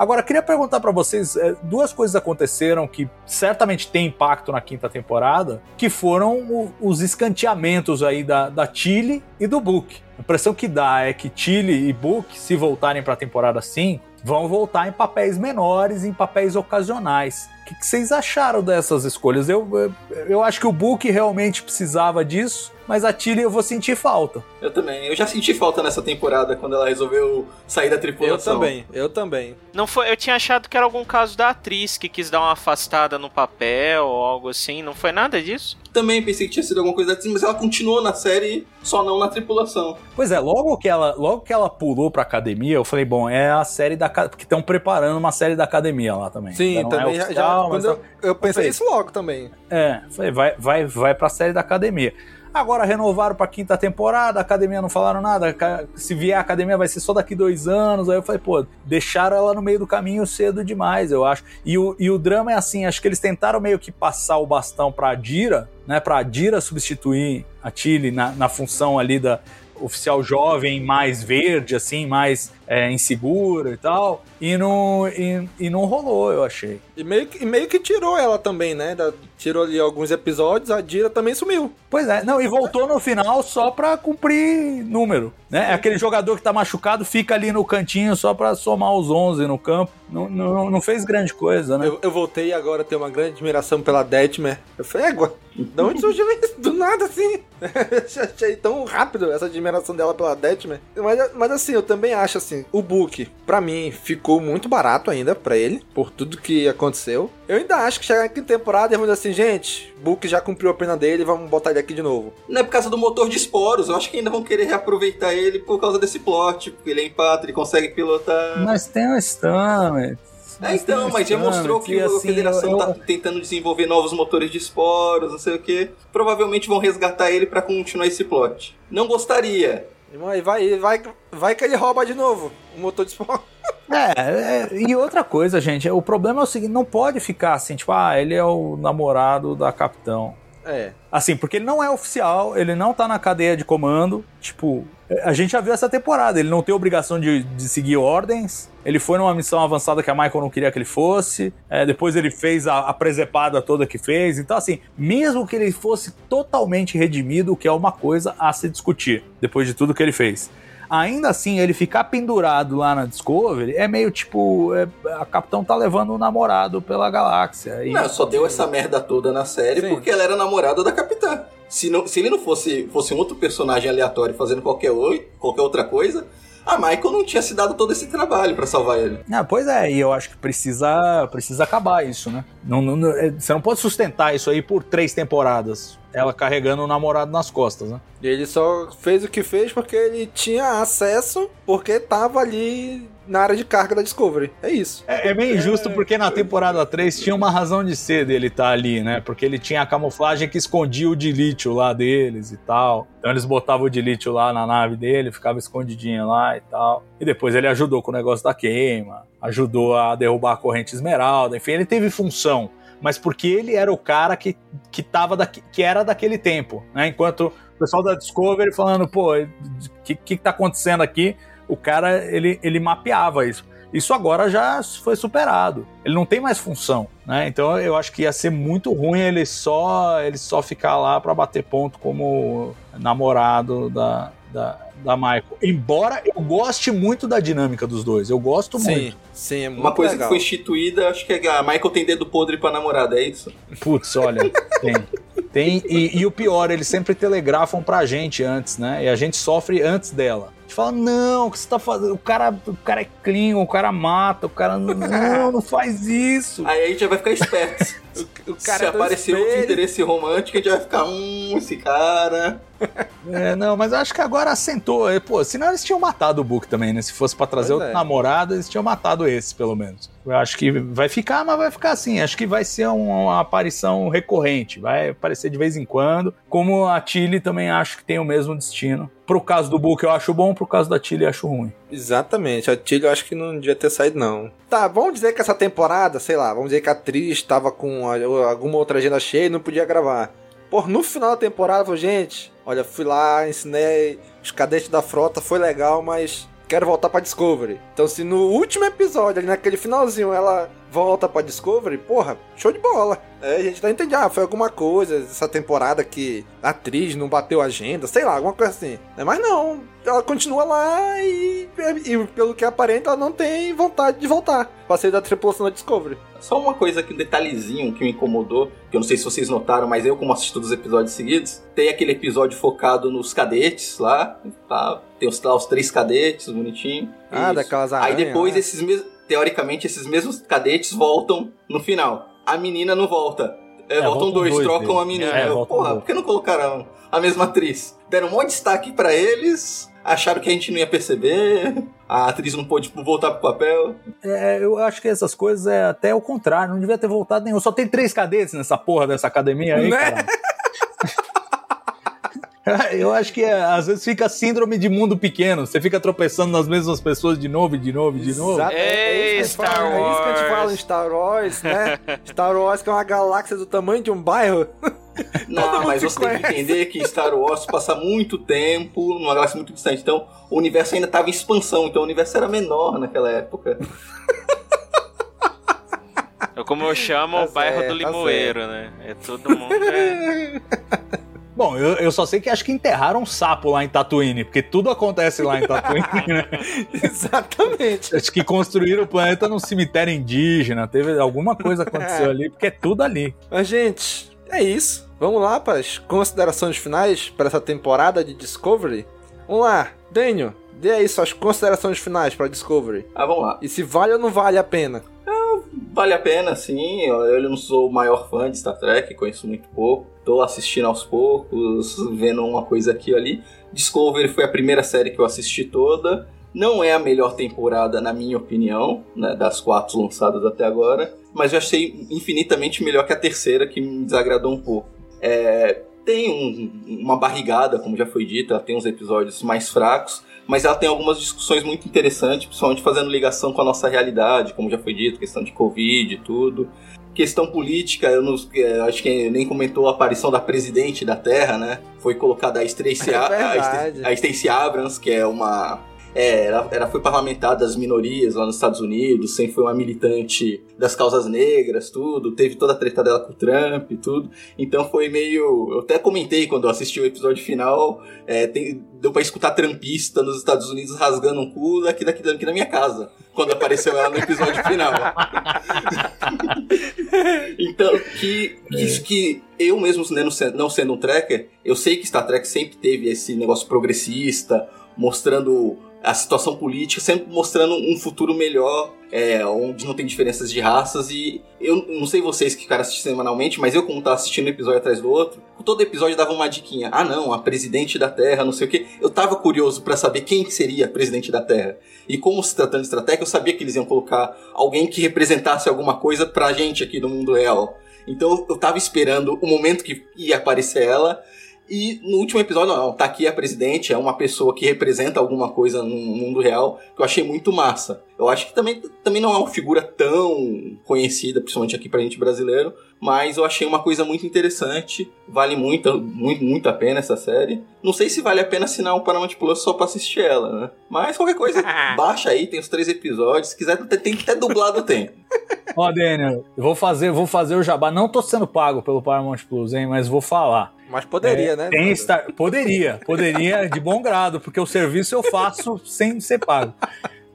Agora, queria perguntar pra vocês: eh, duas coisas aconteceram que certamente têm impacto na quinta temporada, que foram o- os escanteamentos aí da, da Chile e do Book. A impressão que dá é que Chile e Book, se voltarem pra temporada 5, vão voltar em papéis menores, em papéis ocasionais. O que, que vocês acharam dessas escolhas? Eu, eu, eu acho que o Book realmente precisava disso, mas a Chile eu vou sentir falta. Eu também. Eu já senti falta nessa temporada quando ela resolveu sair da Eu tripulação. também, eu também. Não foi, eu tinha achado que era algum caso da atriz que quis dar uma afastada no papel ou algo assim. Não foi nada disso? Também pensei que tinha sido alguma coisa assim, mas ela continuou na série, só não na tripulação. Pois é, logo que ela, logo que ela pulou pra academia, eu falei, bom, é a série da academia, porque estão preparando uma série da academia lá também. Sim, Ainda não também é já. Quando eu, eu pensei isso logo também. É, falei, vai, vai, vai pra série da academia. Agora renovaram pra quinta temporada, a academia não falaram nada. Se vier a academia vai ser só daqui dois anos. Aí eu falei, pô, deixaram ela no meio do caminho cedo demais, eu acho. E o, e o drama é assim, acho que eles tentaram meio que passar o bastão pra Adira, né? Pra Adira substituir a Tilly na, na função ali da oficial jovem, mais verde, assim, mais é, insegura e tal. E não, e, e não rolou, eu achei. E meio, que, e meio que tirou ela também, né? Da- tirou ali alguns episódios, a Dira também sumiu. Pois é, não, e voltou no final só pra cumprir número, né? Aquele jogador que tá machucado fica ali no cantinho só pra somar os 11 no campo. Não, não, não fez grande coisa, né? Eu, eu voltei agora tenho uma grande admiração pela Detmer. Eu falei, égua, de onde surgiu isso? Do nada assim. (laughs) Eu Achei tão rápido essa admiração dela pela Detmer. Mas, mas assim, eu também acho assim, o book, pra mim, ficou muito barato ainda pra ele, por tudo que aconteceu. Eu ainda acho que chegar aqui em temporada e vamos dizer assim, gente, book já cumpriu a pena dele, vamos botar ele aqui de novo. Não é por causa do motor de esporos, eu acho que ainda vão querer reaproveitar ele por causa desse plot, porque ele é empata, ele consegue pilotar. Mas tem o Stamets. É, então, mas já mostrou que, que, a assim, Federação eu- tá tentando desenvolver novos motores de esporos, não sei o que. Provavelmente vão resgatar ele pra continuar esse plot. Não gostaria. Vai, vai, vai, vai que ele rouba de novo o motor de esporte. É, é, e outra coisa, gente, o problema é o seguinte, não pode ficar assim, tipo, ah, ele é o namorado da capitão. É. Assim, porque ele não é oficial, ele não tá na cadeia de comando. Tipo, a gente já viu essa temporada, ele não tem obrigação de, de seguir ordens. Ele foi numa missão avançada que a Michael não queria que ele fosse. É, depois ele fez a, a presepada toda que fez. Então, assim, mesmo que ele fosse totalmente redimido, o que é uma coisa a se discutir, depois de tudo que ele fez. Ainda assim, ele ficar pendurado lá na Discovery é meio tipo. é, a Capitão tá levando o namorado pela galáxia. E- Não, só deu essa merda toda na série porque ela era namorada da capitã. Se, não, se ele não fosse, fosse um outro personagem aleatório fazendo qualquer, oi, qualquer outra coisa, a Michael não tinha se dado todo esse trabalho pra salvar ele. Ah, pois é, e eu acho que precisa, precisa acabar isso, né? Não, não- não- é, você não pode sustentar isso aí por três temporadas. Ela carregando o namorado nas costas, né? E ele só fez o que fez porque ele tinha acesso, porque tava ali na área de carga da Discovery. É isso. É, é meio injusto porque na temporada 3 tinha uma razão de ser dele estar ali, né? Porque ele tinha a camuflagem que escondia o de lítio lá deles e tal. Então eles botavam o de lítio lá na nave dele, ficava escondidinho lá e tal. E depois ele ajudou com o negócio da queima, ajudou a derrubar a corrente esmeralda, enfim, ele teve função. Mas porque ele era o cara que, que, tava daqui, que era daquele tempo, né? Enquanto o pessoal da Discovery falando, pô, o que, que tá acontecendo aqui? O cara, ele, ele mapeava isso. Isso agora já foi superado. Ele não tem mais função, né? Então eu acho que ia ser muito ruim ele só ele só ficar lá para bater ponto como namorado da, da, da Michael. Embora eu goste muito da dinâmica dos dois, eu gosto Sim, muito. sim, é muito Uma coisa legal. que foi instituída, acho que a Michael tem dedo podre pra namorada, é isso? Putz, olha, tem. Tem, e, e o pior, eles sempre telegrafam pra gente antes, né? E a gente sofre antes dela. Gente fala, não, o que você tá fazendo? O cara, o cara é clean, o cara mata, o cara. Não, não faz isso. Aí a gente já vai ficar esperto. (laughs) o cara Se é do aparecer outro interesse romântico, a gente vai ficar, hum, esse cara. (laughs) É, não, mas eu acho que agora assentou. Pô, senão eles tinham matado o Book também, né? Se fosse pra trazer Pois outro é. namorado, eles tinham matado esse, pelo menos. Eu acho que vai ficar, mas vai ficar assim. Acho que vai ser um- uma aparição recorrente. Vai aparecer de vez em quando. Como a Tilly também acho que tem o mesmo destino. Pro caso do Book eu acho bom, pro caso da Tilly eu acho ruim. Exatamente, a Tilly eu acho que não devia ter saído, não. Tá, vamos dizer que essa temporada, sei lá, vamos dizer que a atriz tava com alguma outra agenda cheia e não podia gravar. Por no final da temporada, falou, gente, olha, fui lá, ensinei os cadetes da frota, foi legal, mas quero voltar pra Discovery. Então, se no último episódio, ali naquele finalzinho, ela volta pra Discovery, porra, show de bola. É, a gente tá entendendo, ah, foi alguma coisa essa temporada que a atriz não bateu agenda, sei lá, alguma coisa assim. Mas não, ela continua lá e, e pelo que aparenta, ela não tem vontade de voltar pra sair da tripulação da Discovery. Só uma coisa aqui, um detalhezinho que me incomodou, que eu não sei se vocês notaram, mas eu, como assisti todos os episódios seguidos, tem aquele episódio focado nos cadetes lá, tá? Tem os, lá os três cadetes, bonitinho. Ah, Isso. daquelas Aí aranhas depois, esses mesmos, teoricamente, esses mesmos cadetes voltam no final. A menina não volta. É, É, voltam dois, dois trocam deles. a menina. É, Eu, Porra, dois. por que não colocaram a mesma atriz? Deram um monte de destaque pra eles, acharam que a gente não ia perceber, a atriz não pôde voltar pro papel. É, eu acho que essas coisas é até o contrário, não devia ter voltado nenhum. Só tem três cadetes nessa porra dessa academia aí, Né? cara. (laughs) Eu acho que é, às vezes fica síndrome de mundo pequeno. Você fica tropeçando nas mesmas pessoas de novo, e de novo, e de novo. Exato, é, Ei, isso que a gente Star fala, é isso que a gente fala em Star Wars, né? Star Wars que é uma galáxia do tamanho de um bairro. (laughs) Não, mas você tem que conhece. entender que Star Wars passa muito tempo numa galáxia muito distante. Então, o universo ainda estava em expansão, então o universo era menor naquela época. (laughs) É como eu chamo Tá o bairro certo, do tá Limoeiro, né? É todo mundo. É... (laughs) Bom, eu, eu só sei que acho que enterraram um sapo lá em Tatooine, porque tudo acontece lá em Tatooine, né? Exatamente. Acho que construíram o planeta num cemitério indígena, teve alguma coisa aconteceu ali, porque é tudo ali. Mas, gente, é isso. Vamos lá para as considerações finais para essa temporada de Discovery. Vamos lá, Daniel, dê aí suas considerações finais para Discovery. Ah, vamos lá. E se vale ou não vale a pena? Vale a pena, sim. Eu, não sou o maior fã de Star Trek, conheço muito pouco. Tô assistindo aos poucos, vendo uma coisa aqui e ali. Discovery foi a primeira série que eu assisti toda. Não é a melhor temporada, na minha opinião, né, das quatro lançadas até agora, mas eu achei infinitamente melhor que a terceira, que me desagradou um pouco. É, tem um, uma barrigada, como já foi dito, ela tem uns episódios mais fracos, mas ela tem algumas discussões muito interessantes, principalmente fazendo ligação com a nossa realidade, como já foi dito, questão de Covid e tudo. Questão política, eu não, é, acho que nem comentou a aparição da presidente da Terra, né? Foi colocada a Stacey, É a, a Stacey Abrams, que é uma é, ela, ela foi parlamentar das minorias lá nos Estados Unidos, sempre foi uma militante das causas negras, tudo. Teve toda a treta dela com o Trump e tudo. Então foi meio. Eu até comentei quando eu assisti o episódio final. é, tem- deu pra escutar trampista nos Estados Unidos rasgando um cu daqui, daqui, daqui na minha casa. Quando apareceu ela no episódio final. (laughs) Então, que, que, que eu mesmo não sendo, não sendo um tracker, eu sei que Star Trek sempre teve esse negócio progressista, mostrando a situação política, sempre mostrando um futuro melhor, é, onde não tem diferenças de raças. E eu não sei vocês que ficaram assistindo semanalmente, mas eu, como tava assistindo um episódio atrás do outro, todo episódio dava uma diquinha. Ah, não, a presidente da Terra, não sei o quê. Eu tava curioso pra saber quem que seria a presidente da Terra. E como se tratando de estratégia, eu sabia que eles iam colocar alguém que representasse alguma coisa pra gente aqui no mundo real. Então eu tava esperando o momento que ia aparecer ela. E no último episódio, não, tá aqui a presidente, é uma pessoa que representa alguma coisa no mundo real, que eu achei muito massa. Eu acho que também, também não é uma figura tão conhecida, principalmente aqui pra gente brasileiro, mas eu achei uma coisa muito interessante, vale muito, muito, muito a pena essa série. Não sei se vale a pena assinar um Paramount Plus só pra assistir ela, né? Mas qualquer coisa, (laughs) baixa aí, tem os três episódios, se quiser, tem até dublado tem. Ó, Daniel, eu vou fazer, vou fazer o jabá. Não tô sendo pago pelo Paramount Plus, hein, mas vou falar. Mas poderia, É, né? Tem Dudu? Star... Poderia, poderia de bom grado, porque o serviço eu faço sem ser pago.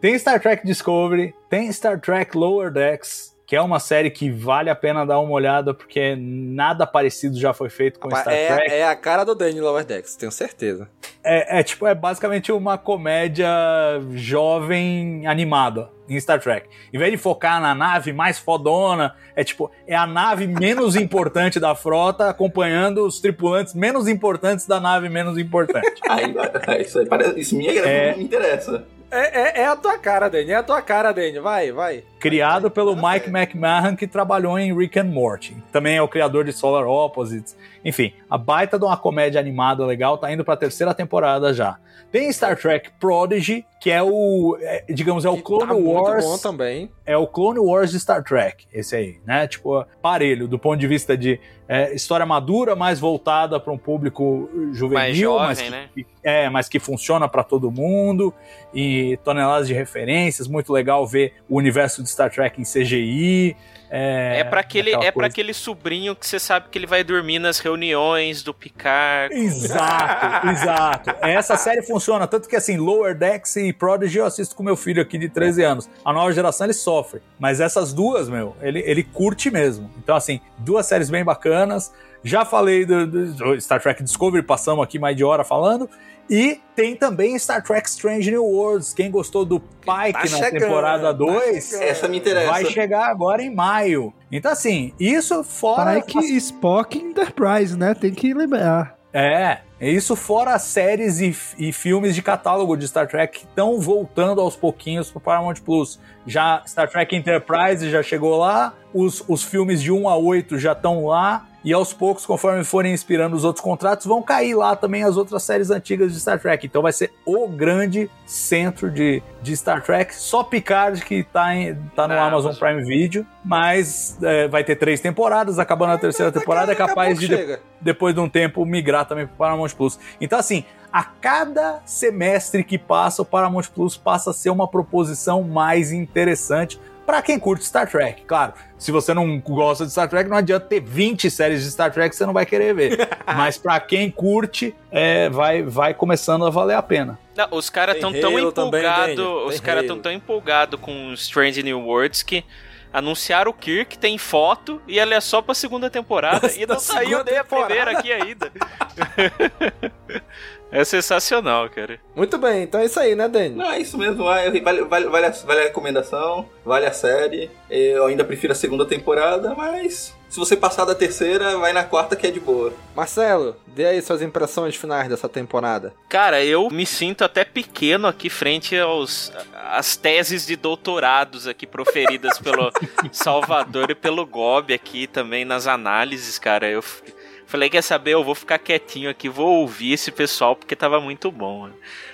Tem Star Trek Discovery, tem Star Trek Lower Decks, que é uma série que vale a pena dar uma olhada, porque nada parecido já foi feito com Rapaz, Star é, Trek. é a cara do Daniel Lower Decks, tenho certeza. É, é, tipo, é basicamente uma comédia jovem animada em Star Trek. Em vez de focar na nave mais fodona, é tipo, é a nave menos (laughs) importante da frota acompanhando os tripulantes menos importantes da nave menos importante. Aí, isso, aí parece, isso me, É. me interessa. É, é, é a tua cara, Daniel, é a tua cara, Daniel, vai, vai. Criado pelo Mike McMahon, que trabalhou em Rick and Morty. Também é o criador de Solar Opposites. Enfim, a baita de uma comédia animada legal, tá indo pra terceira temporada já. Tem Star Trek Prodigy, que é o, é, digamos, é o Clone Tá muito Wars. bom também. é o Clone Wars de Star Trek, esse aí, né? Tipo, parelho, do ponto de vista de é, história madura, mais voltada para um público juvenil, Mais jovem, mas que, né? que- é, mas que funciona para todo mundo e toneladas de referências, muito legal ver o universo de Star Trek em CGI. É, É pra aquele, é pra coisa- aquele sobrinho que você sabe que ele vai dormir nas reuniões do Picard. Exato, (laughs) exato. Essa série funciona, tanto que assim, Lower Decks e Prodigy eu assisto com meu filho aqui de 13 anos. A nova geração ele sofre, mas essas duas, meu, ele, ele curte mesmo. Então, assim, duas séries bem bacanas. Já falei do, do Star Trek Discovery, passamos aqui mais de hora falando. E tem também Star Trek Strange New Worlds. Quem gostou do Pike Tá na chegando, temporada tá 2, chegando. Essa me interessa. vai chegar agora em maio. Então, assim, isso fora. Pike Spock Enterprise, né? Tem que lembrar. É, isso fora as séries e, e filmes de catálogo de Star Trek que estão voltando aos pouquinhos pro Paramount Plus. Já Star Trek Enterprise já chegou lá, os, os filmes de 1 a 8 já estão lá, e aos poucos, conforme forem inspirando os outros contratos, vão cair lá também as outras séries antigas de Star Trek. Então vai ser o grande centro de, de Star Trek. Só Picard que tá, em, tá no Na Amazon Amazon. Prime Video, mas é, vai ter três temporadas, acabando a terceira temporada, é capaz de chega. depois de um tempo migrar também para o Paramount Plus. Então, assim, a cada semestre que passa, o Paramount Plus passa a ser uma proposição mais interessante para quem curte Star Trek. Claro, se você não gosta de Star Trek, não adianta ter 20 séries de Star Trek que você não vai querer ver. (laughs) Mas para quem curte, é, vai, vai começando a valer a pena. Não, os caras estão tão empolgados. Os caras estão tão empolgados com Strange New Worlds que anunciaram o Kirk, tem foto e ela é só pra segunda temporada. Da- e da não saiu segunda nem a primeira aqui ainda. (laughs) É sensacional, cara. Muito bem, então é isso aí, né, Dani? Não, é isso mesmo. Vale, vale, vale, vale, a, vale a recomendação, vale a série. Eu ainda prefiro a segunda temporada, mas se você passar da terceira, vai na quarta que é de boa. Marcelo, dê aí suas impressões finais dessa temporada. Cara, eu me sinto até pequeno aqui frente aos as teses de doutorados aqui proferidas pelo (laughs) Salvador e pelo Gobi aqui também nas análises, cara. Eu falei, quer saber, eu vou ficar quietinho aqui, vou ouvir esse pessoal porque tava muito bom.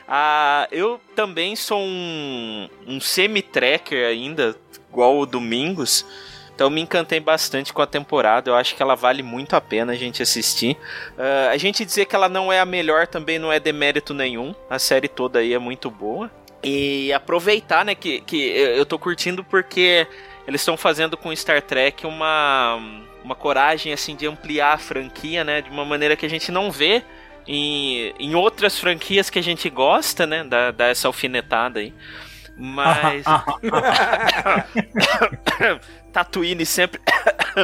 Ah, eu também sou um, um semi-tracker ainda, igual o Domingos. Então me encantei bastante com a temporada. Eu acho que ela vale muito a pena a gente assistir. Uh, a gente dizer que ela não é a melhor também não é demérito nenhum. A série toda aí é muito boa. E aproveitar, né, que, que eu tô curtindo porque eles estão fazendo com Star Trek uma, uma coragem assim de ampliar a franquia, né, de uma maneira que a gente não vê em, em outras franquias que a gente gosta, né, da, da essa alfinetada aí. Mas. (coughs) (coughs) Tatooine sempre.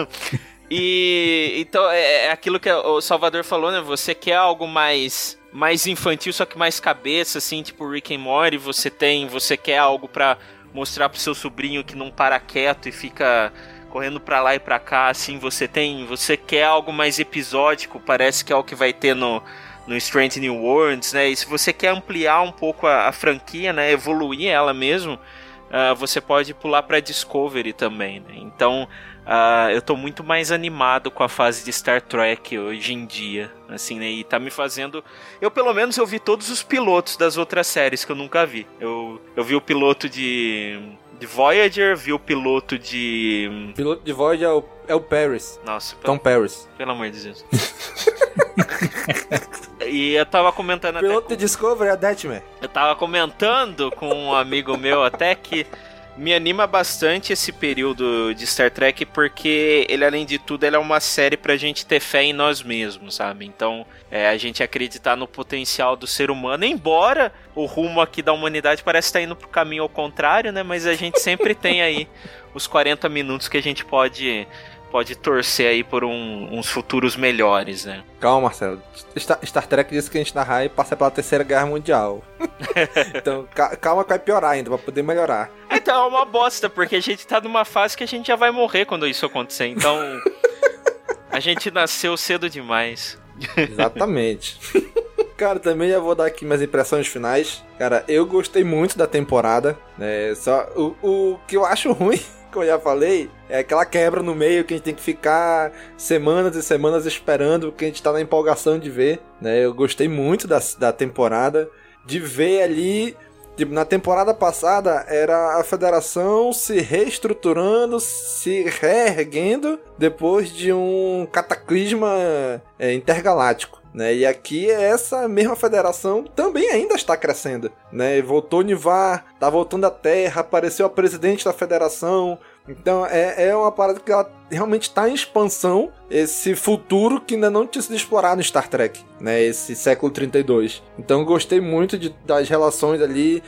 (coughs) e então é, é aquilo que o Salvador falou, né? Você quer algo mais mais infantil, só que mais cabeça, assim, tipo Rick and Morty. Você tem, você quer algo para mostrar pro seu sobrinho que não para quieto e fica correndo para lá e para cá, assim. Você tem, você quer algo mais episódico. Parece que é o que vai ter no no Strange New Worlds, né? E se você quer ampliar um pouco a, a franquia, né? Evoluir ela mesmo uh, você pode pular para Discovery também. Né? Então uh, eu tô muito mais animado com a fase de Star Trek hoje em dia, assim, né? E tá me fazendo. Eu pelo menos eu vi todos os pilotos das outras séries que eu nunca vi. Eu, eu vi o piloto de de Voyager, vi o piloto de. Piloto de Voyager é o, é o Paris. Nossa, Tom Paris. Pelo amor de Deus. (laughs) e eu tava comentando piloto até. de Discovery é a Deathman. Eu tava comentando com um amigo meu até que me anima bastante esse período de Star Trek porque ele além de tudo ele é uma série pra gente ter fé em nós mesmos, sabe? Então, é, a gente acreditar no potencial do ser humano, embora o rumo aqui da humanidade parece estar indo pro caminho ao contrário, né? Mas a gente sempre tem aí os 40 minutos que a gente pode pode torcer aí por um, uns futuros melhores, né? Calma, Marcelo. Star, Star Trek disse que a gente na raia passa pela Terceira Guerra Mundial. (laughs) então, calma que vai piorar ainda, vai poder melhorar. Então é uma bosta, porque a gente tá numa fase que a gente já vai morrer quando isso acontecer. Então, (laughs) a gente nasceu cedo demais. Exatamente. (laughs) Cara, também já vou dar aqui minhas impressões finais. Cara, eu gostei muito da temporada. Né? Só o, o que eu acho ruim como eu já falei, é aquela quebra no meio que a gente tem que ficar semanas e semanas esperando, que a gente tá na empolgação de ver, né? Eu gostei muito da, da temporada, de ver ali Tipo, na temporada passada era a federação se reestruturando, se reerguendo depois de um cataclisma é, intergaláctico. Né? E aqui essa mesma federação também ainda está crescendo. Né? Voltou Nivar, tá voltando à Terra, apareceu a presidente da federação, então é, é uma parada que ela realmente está em expansão, esse futuro que ainda não tinha sido explorado no Star Trek, né? Esse século 32. Então gostei muito de, das relações ali.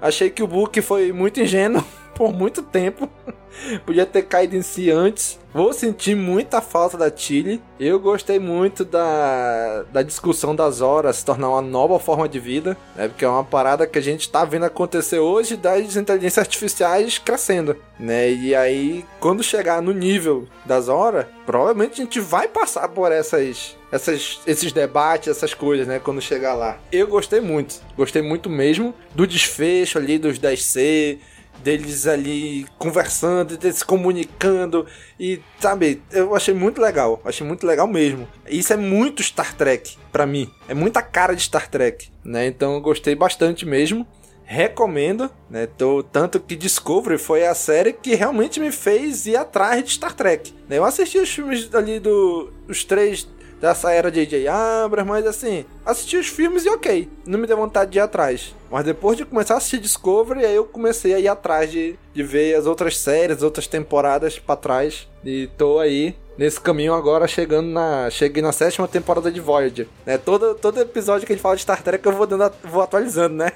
Achei que o Book foi muito ingênuo (laughs) por muito tempo. (laughs) Podia ter caído em si antes. Vou sentir muita falta da Tilly. Eu gostei muito da, da discussão das horas se tornar uma nova forma de vida, né? Porque é uma parada que a gente está vendo acontecer hoje das inteligências artificiais crescendo, né? E aí, quando chegar no nível das horas, provavelmente a gente vai passar por essas essas, esses debates, essas coisas, né? Quando chegar lá. Eu gostei muito. Gostei muito mesmo do desfecho ali dos 10C, deles ali conversando, deles se comunicando e sabe, eu achei muito legal, achei muito legal mesmo. Isso é muito Star Trek para mim, é muita cara de Star Trek, né? Então eu gostei bastante mesmo. Recomendo, né? Tô, tanto que Discovery foi a série que realmente me fez ir atrás de Star Trek. Né? Eu assisti os filmes ali do. os três dessa era de J.J. Abrams, mas assim, assisti os filmes e ok, não me deu vontade de ir atrás. Mas depois de começar a assistir Discovery, aí eu comecei a ir atrás de, de ver as outras séries, outras temporadas para trás. E tô aí nesse caminho agora chegando na. Cheguei na sétima temporada de Voyager. Né? Todo, todo episódio que a gente fala de Star Trek eu vou, dando, vou atualizando, né?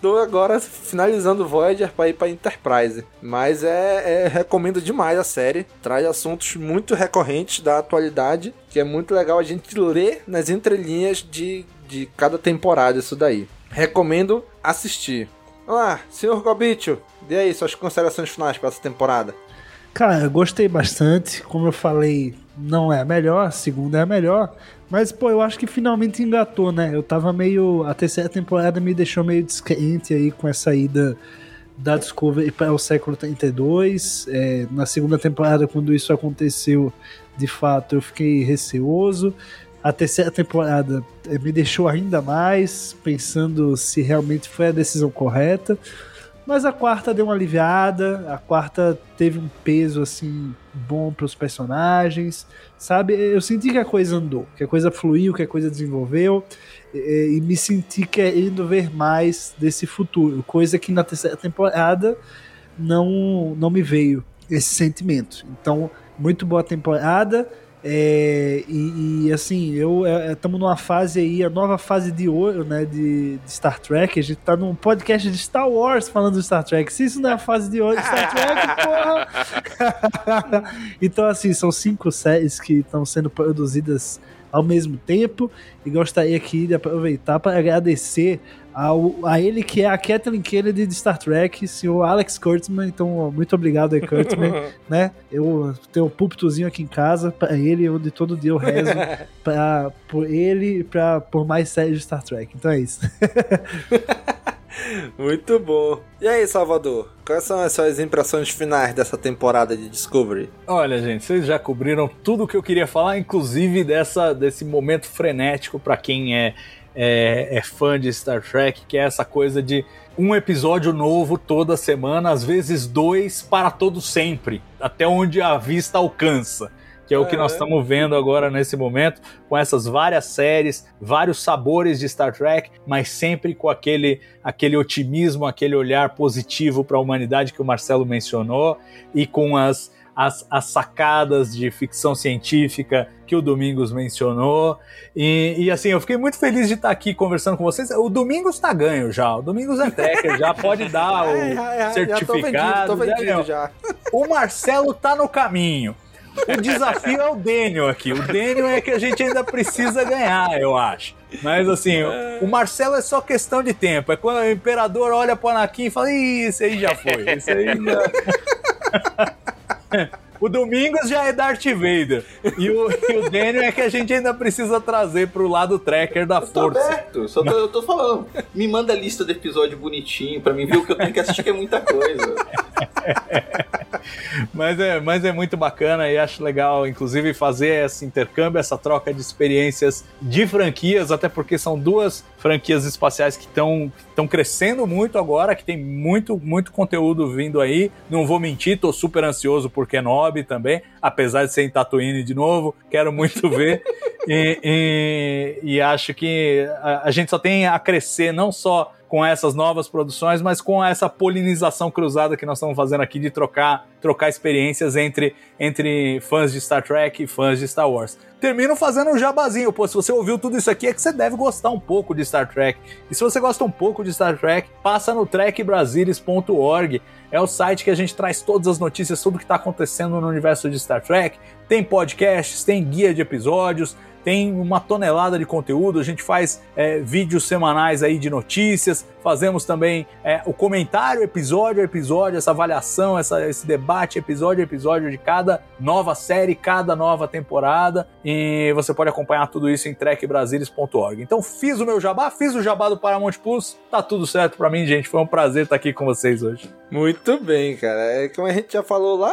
Tô agora finalizando Voyager para ir para Enterprise. Mas é, é, recomendo demais a série. Traz assuntos muito recorrentes da atualidade, que é muito legal a gente ler nas entrelinhas de de cada temporada isso daí. Recomendo assistir. Vamos lá, senhor Gobicho, dê aí suas considerações finais para essa temporada. Cara, eu gostei bastante. Como eu falei, não é a melhor, a segunda é a melhor. Mas, pô, eu acho que finalmente engatou, né? Eu tava meio. A terceira temporada me deixou meio descrente aí com essa ida da Discovery para o século 32. É, na segunda temporada, quando isso aconteceu, de fato, eu fiquei receoso. A terceira temporada é, me deixou ainda mais pensando se realmente foi a decisão correta. Mas a quarta deu uma aliviada, a quarta teve um peso assim bom para os personagens, sabe? Eu senti que a coisa andou, que a coisa fluiu, que a coisa desenvolveu e, e me senti querendo ver mais desse futuro, coisa que na terceira temporada não não me veio esse sentimento. Então, muito boa temporada. É, e, e, assim, eu estamos é, numa fase aí, a nova fase de ouro, né, de, de, Star Trek. A gente tá num podcast de Star Wars falando de Star Trek. Se isso não é a fase de ouro de Star Trek, (laughs) porra! (laughs) então, assim, são cinco séries que estão sendo produzidas ao mesmo tempo e gostaria aqui de aproveitar para agradecer ao, a ele que é a Kathleen Kennedy de Star Trek, senhor Alex Kurtzman. Então, muito obrigado aí, Kurtzman. (laughs) né? Eu tenho um púlpitozinho aqui em casa para ele, onde todo dia eu rezo (laughs) pra, por ele e pra, por mais séries de Star Trek. Então é isso. (laughs) Muito bom. E aí, Salvador? Quais são as suas impressões finais dessa temporada de Discovery? Olha, gente, vocês já cobriram tudo o que eu queria falar, inclusive dessa, desse momento frenético para quem é é, é fã de Star Trek, que é essa coisa de um episódio novo toda semana, às vezes dois para todo sempre, até onde a vista alcança. Que é o que nós estamos vendo agora nesse momento, com essas várias séries, vários sabores de Star Trek, mas sempre com aquele, aquele otimismo, aquele olhar positivo para a humanidade que o Marcelo mencionou, e com as, as, as sacadas de ficção científica que o Domingos mencionou. E, e, assim, eu fiquei muito feliz de estar aqui conversando com vocês. O Domingos está ganho já. O Domingos é tracker, já pode dar (laughs) o é, certificado. Já vendido, vendido, já. O Marcelo tá no caminho. O desafio é o Daniel aqui. O Daniel é que a gente ainda precisa ganhar, eu acho. Mas assim, o Marcelo é só questão de tempo. É quando o imperador olha pro Anakin e fala: Ih, esse aí já foi. Esse aí já. (laughs) (laughs) O Domingos já é Darth Vader. E o, e o Daniel é que a gente ainda precisa trazer pro lado tracker da eu força. Aberto, só tô, eu tô falando. Me manda a lista do episódio bonitinho pra mim ver o que eu tenho que assistir, que é muita coisa. (laughs) mas, é, mas é muito bacana e acho legal, inclusive, fazer esse intercâmbio, essa troca de experiências de franquias, até porque são duas franquias espaciais que estão crescendo muito agora, que tem muito, muito conteúdo vindo aí. Não vou mentir, tô super ansioso por Kenobi também, apesar de ser em Tatooine de novo, quero muito (laughs) ver. e, e, e, acho que a, a gente só tem a crescer, não só com essas novas produções, mas com essa polinização cruzada que nós estamos fazendo aqui de trocar, trocar experiências entre, entre fãs de Star Trek e fãs de Star Wars. Termino fazendo um jabazinho, pô, se você ouviu tudo isso aqui é que você deve gostar um pouco de Star Trek. E se você gosta um pouco de Star Trek, passa no trekbrasilis.org. É o site que a gente traz todas as notícias, tudo que está acontecendo no universo de Star Trek. Tem podcasts, tem guia de episódios, tem uma tonelada de conteúdo, a gente faz é, vídeos semanais aí de notícias, fazemos também é, o comentário episódio a episódio, essa avaliação, essa, esse debate episódio a episódio de cada nova série, cada nova temporada, e você pode acompanhar tudo isso em trekbrasilis.org. Então fiz o meu jabá, fiz o jabá do Paramount Plus, tá tudo certo para mim, gente, foi um prazer estar aqui com vocês hoje. Muito bem, cara, é como a gente já falou lá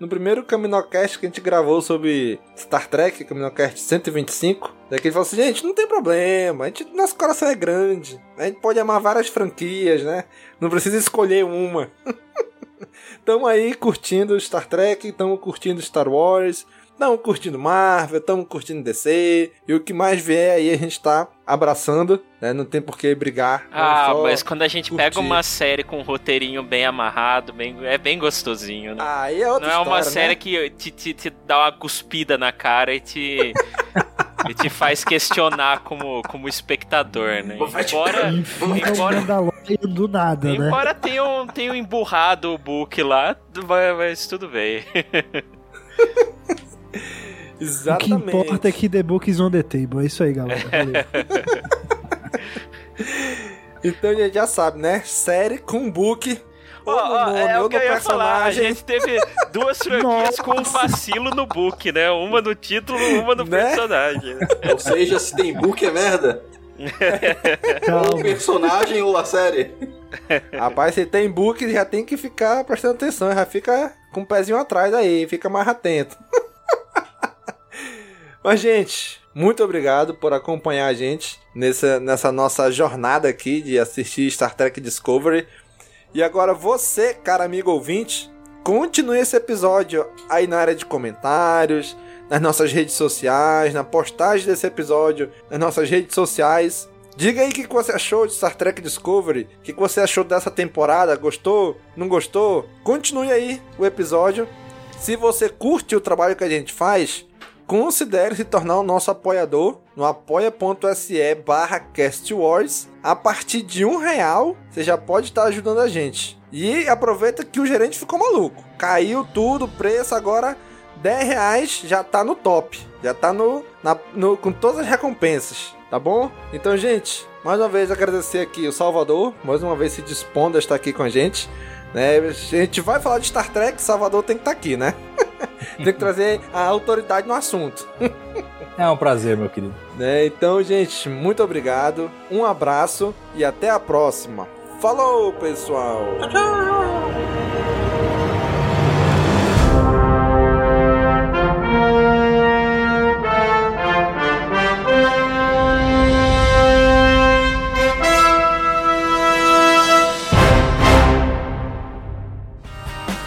no primeiro Caminocast que a gente gravou sobre Star Trek, Caminocast 125, daqui ele falou assim, gente, não tem problema, a gente, nosso coração é grande, a gente pode amar várias franquias, né? Não precisa escolher uma. (laughs) Tamo aí curtindo Star Trek, tamo curtindo Star Wars, estamos curtindo Marvel, estamos curtindo DC, e o que mais vier aí a gente tá abraçando, né? Não tem por que brigar. Ah, mas quando a gente curtir. pega uma série com um roteirinho bem amarrado, bem, é bem gostosinho, né? Ah, e é outra Não história, é uma série né? que te, te, te, dá uma cuspida na cara e te... (laughs) e te faz questionar como, como espectador, né? Embora, embora, do nada, né? Embora tenha um, tenha um emburrado o book lá, mas tudo bem. (laughs) Exatamente. (laughs) O que importa é que The Book is on the table. É isso aí, galera. (laughs) então a gente já sabe, né? Série com book. Ó, ó, é o que eu ia falar. A gente teve duas (laughs) franquias com um vacilo no book, né? Uma no título, uma no Né? personagem. Ou seja, se tem book é merda. ou o personagem ou a série. Rapaz, se tem book, já tem que ficar prestando atenção, já fica com o pezinho atrás aí, fica mais atento. Mas, gente, muito obrigado por acompanhar a gente nessa, nessa nossa jornada aqui de assistir Star Trek Discovery. E agora você, cara amigo ouvinte, continue esse episódio aí na área de comentários, nas nossas redes sociais, na postagem desse episódio, nas nossas redes sociais. Diga aí o que você achou de Star Trek Discovery, o que você achou dessa temporada, gostou, não gostou? Continue aí o episódio. Se você curte o trabalho que a gente faz, considere se tornar o nosso apoiador no apoia.se barra castwars. A partir de um real, você já pode estar ajudando a gente. E aproveita que o gerente ficou maluco. Caiu tudo, o preço agora 10 reais já tá no top. Já tá no, na- no- com todas as recompensas, tá bom? Então, gente, mais uma vez agradecer aqui o Salvador, mais uma vez se dispondo a estar aqui com a gente. Né? A gente vai falar de Star Trek, Salvador tem que estar aqui, né? (laughs) tem que trazer a autoridade no assunto. É um prazer, meu querido. Né? Então, gente, muito obrigado, um abraço e até a próxima. Falou, pessoal!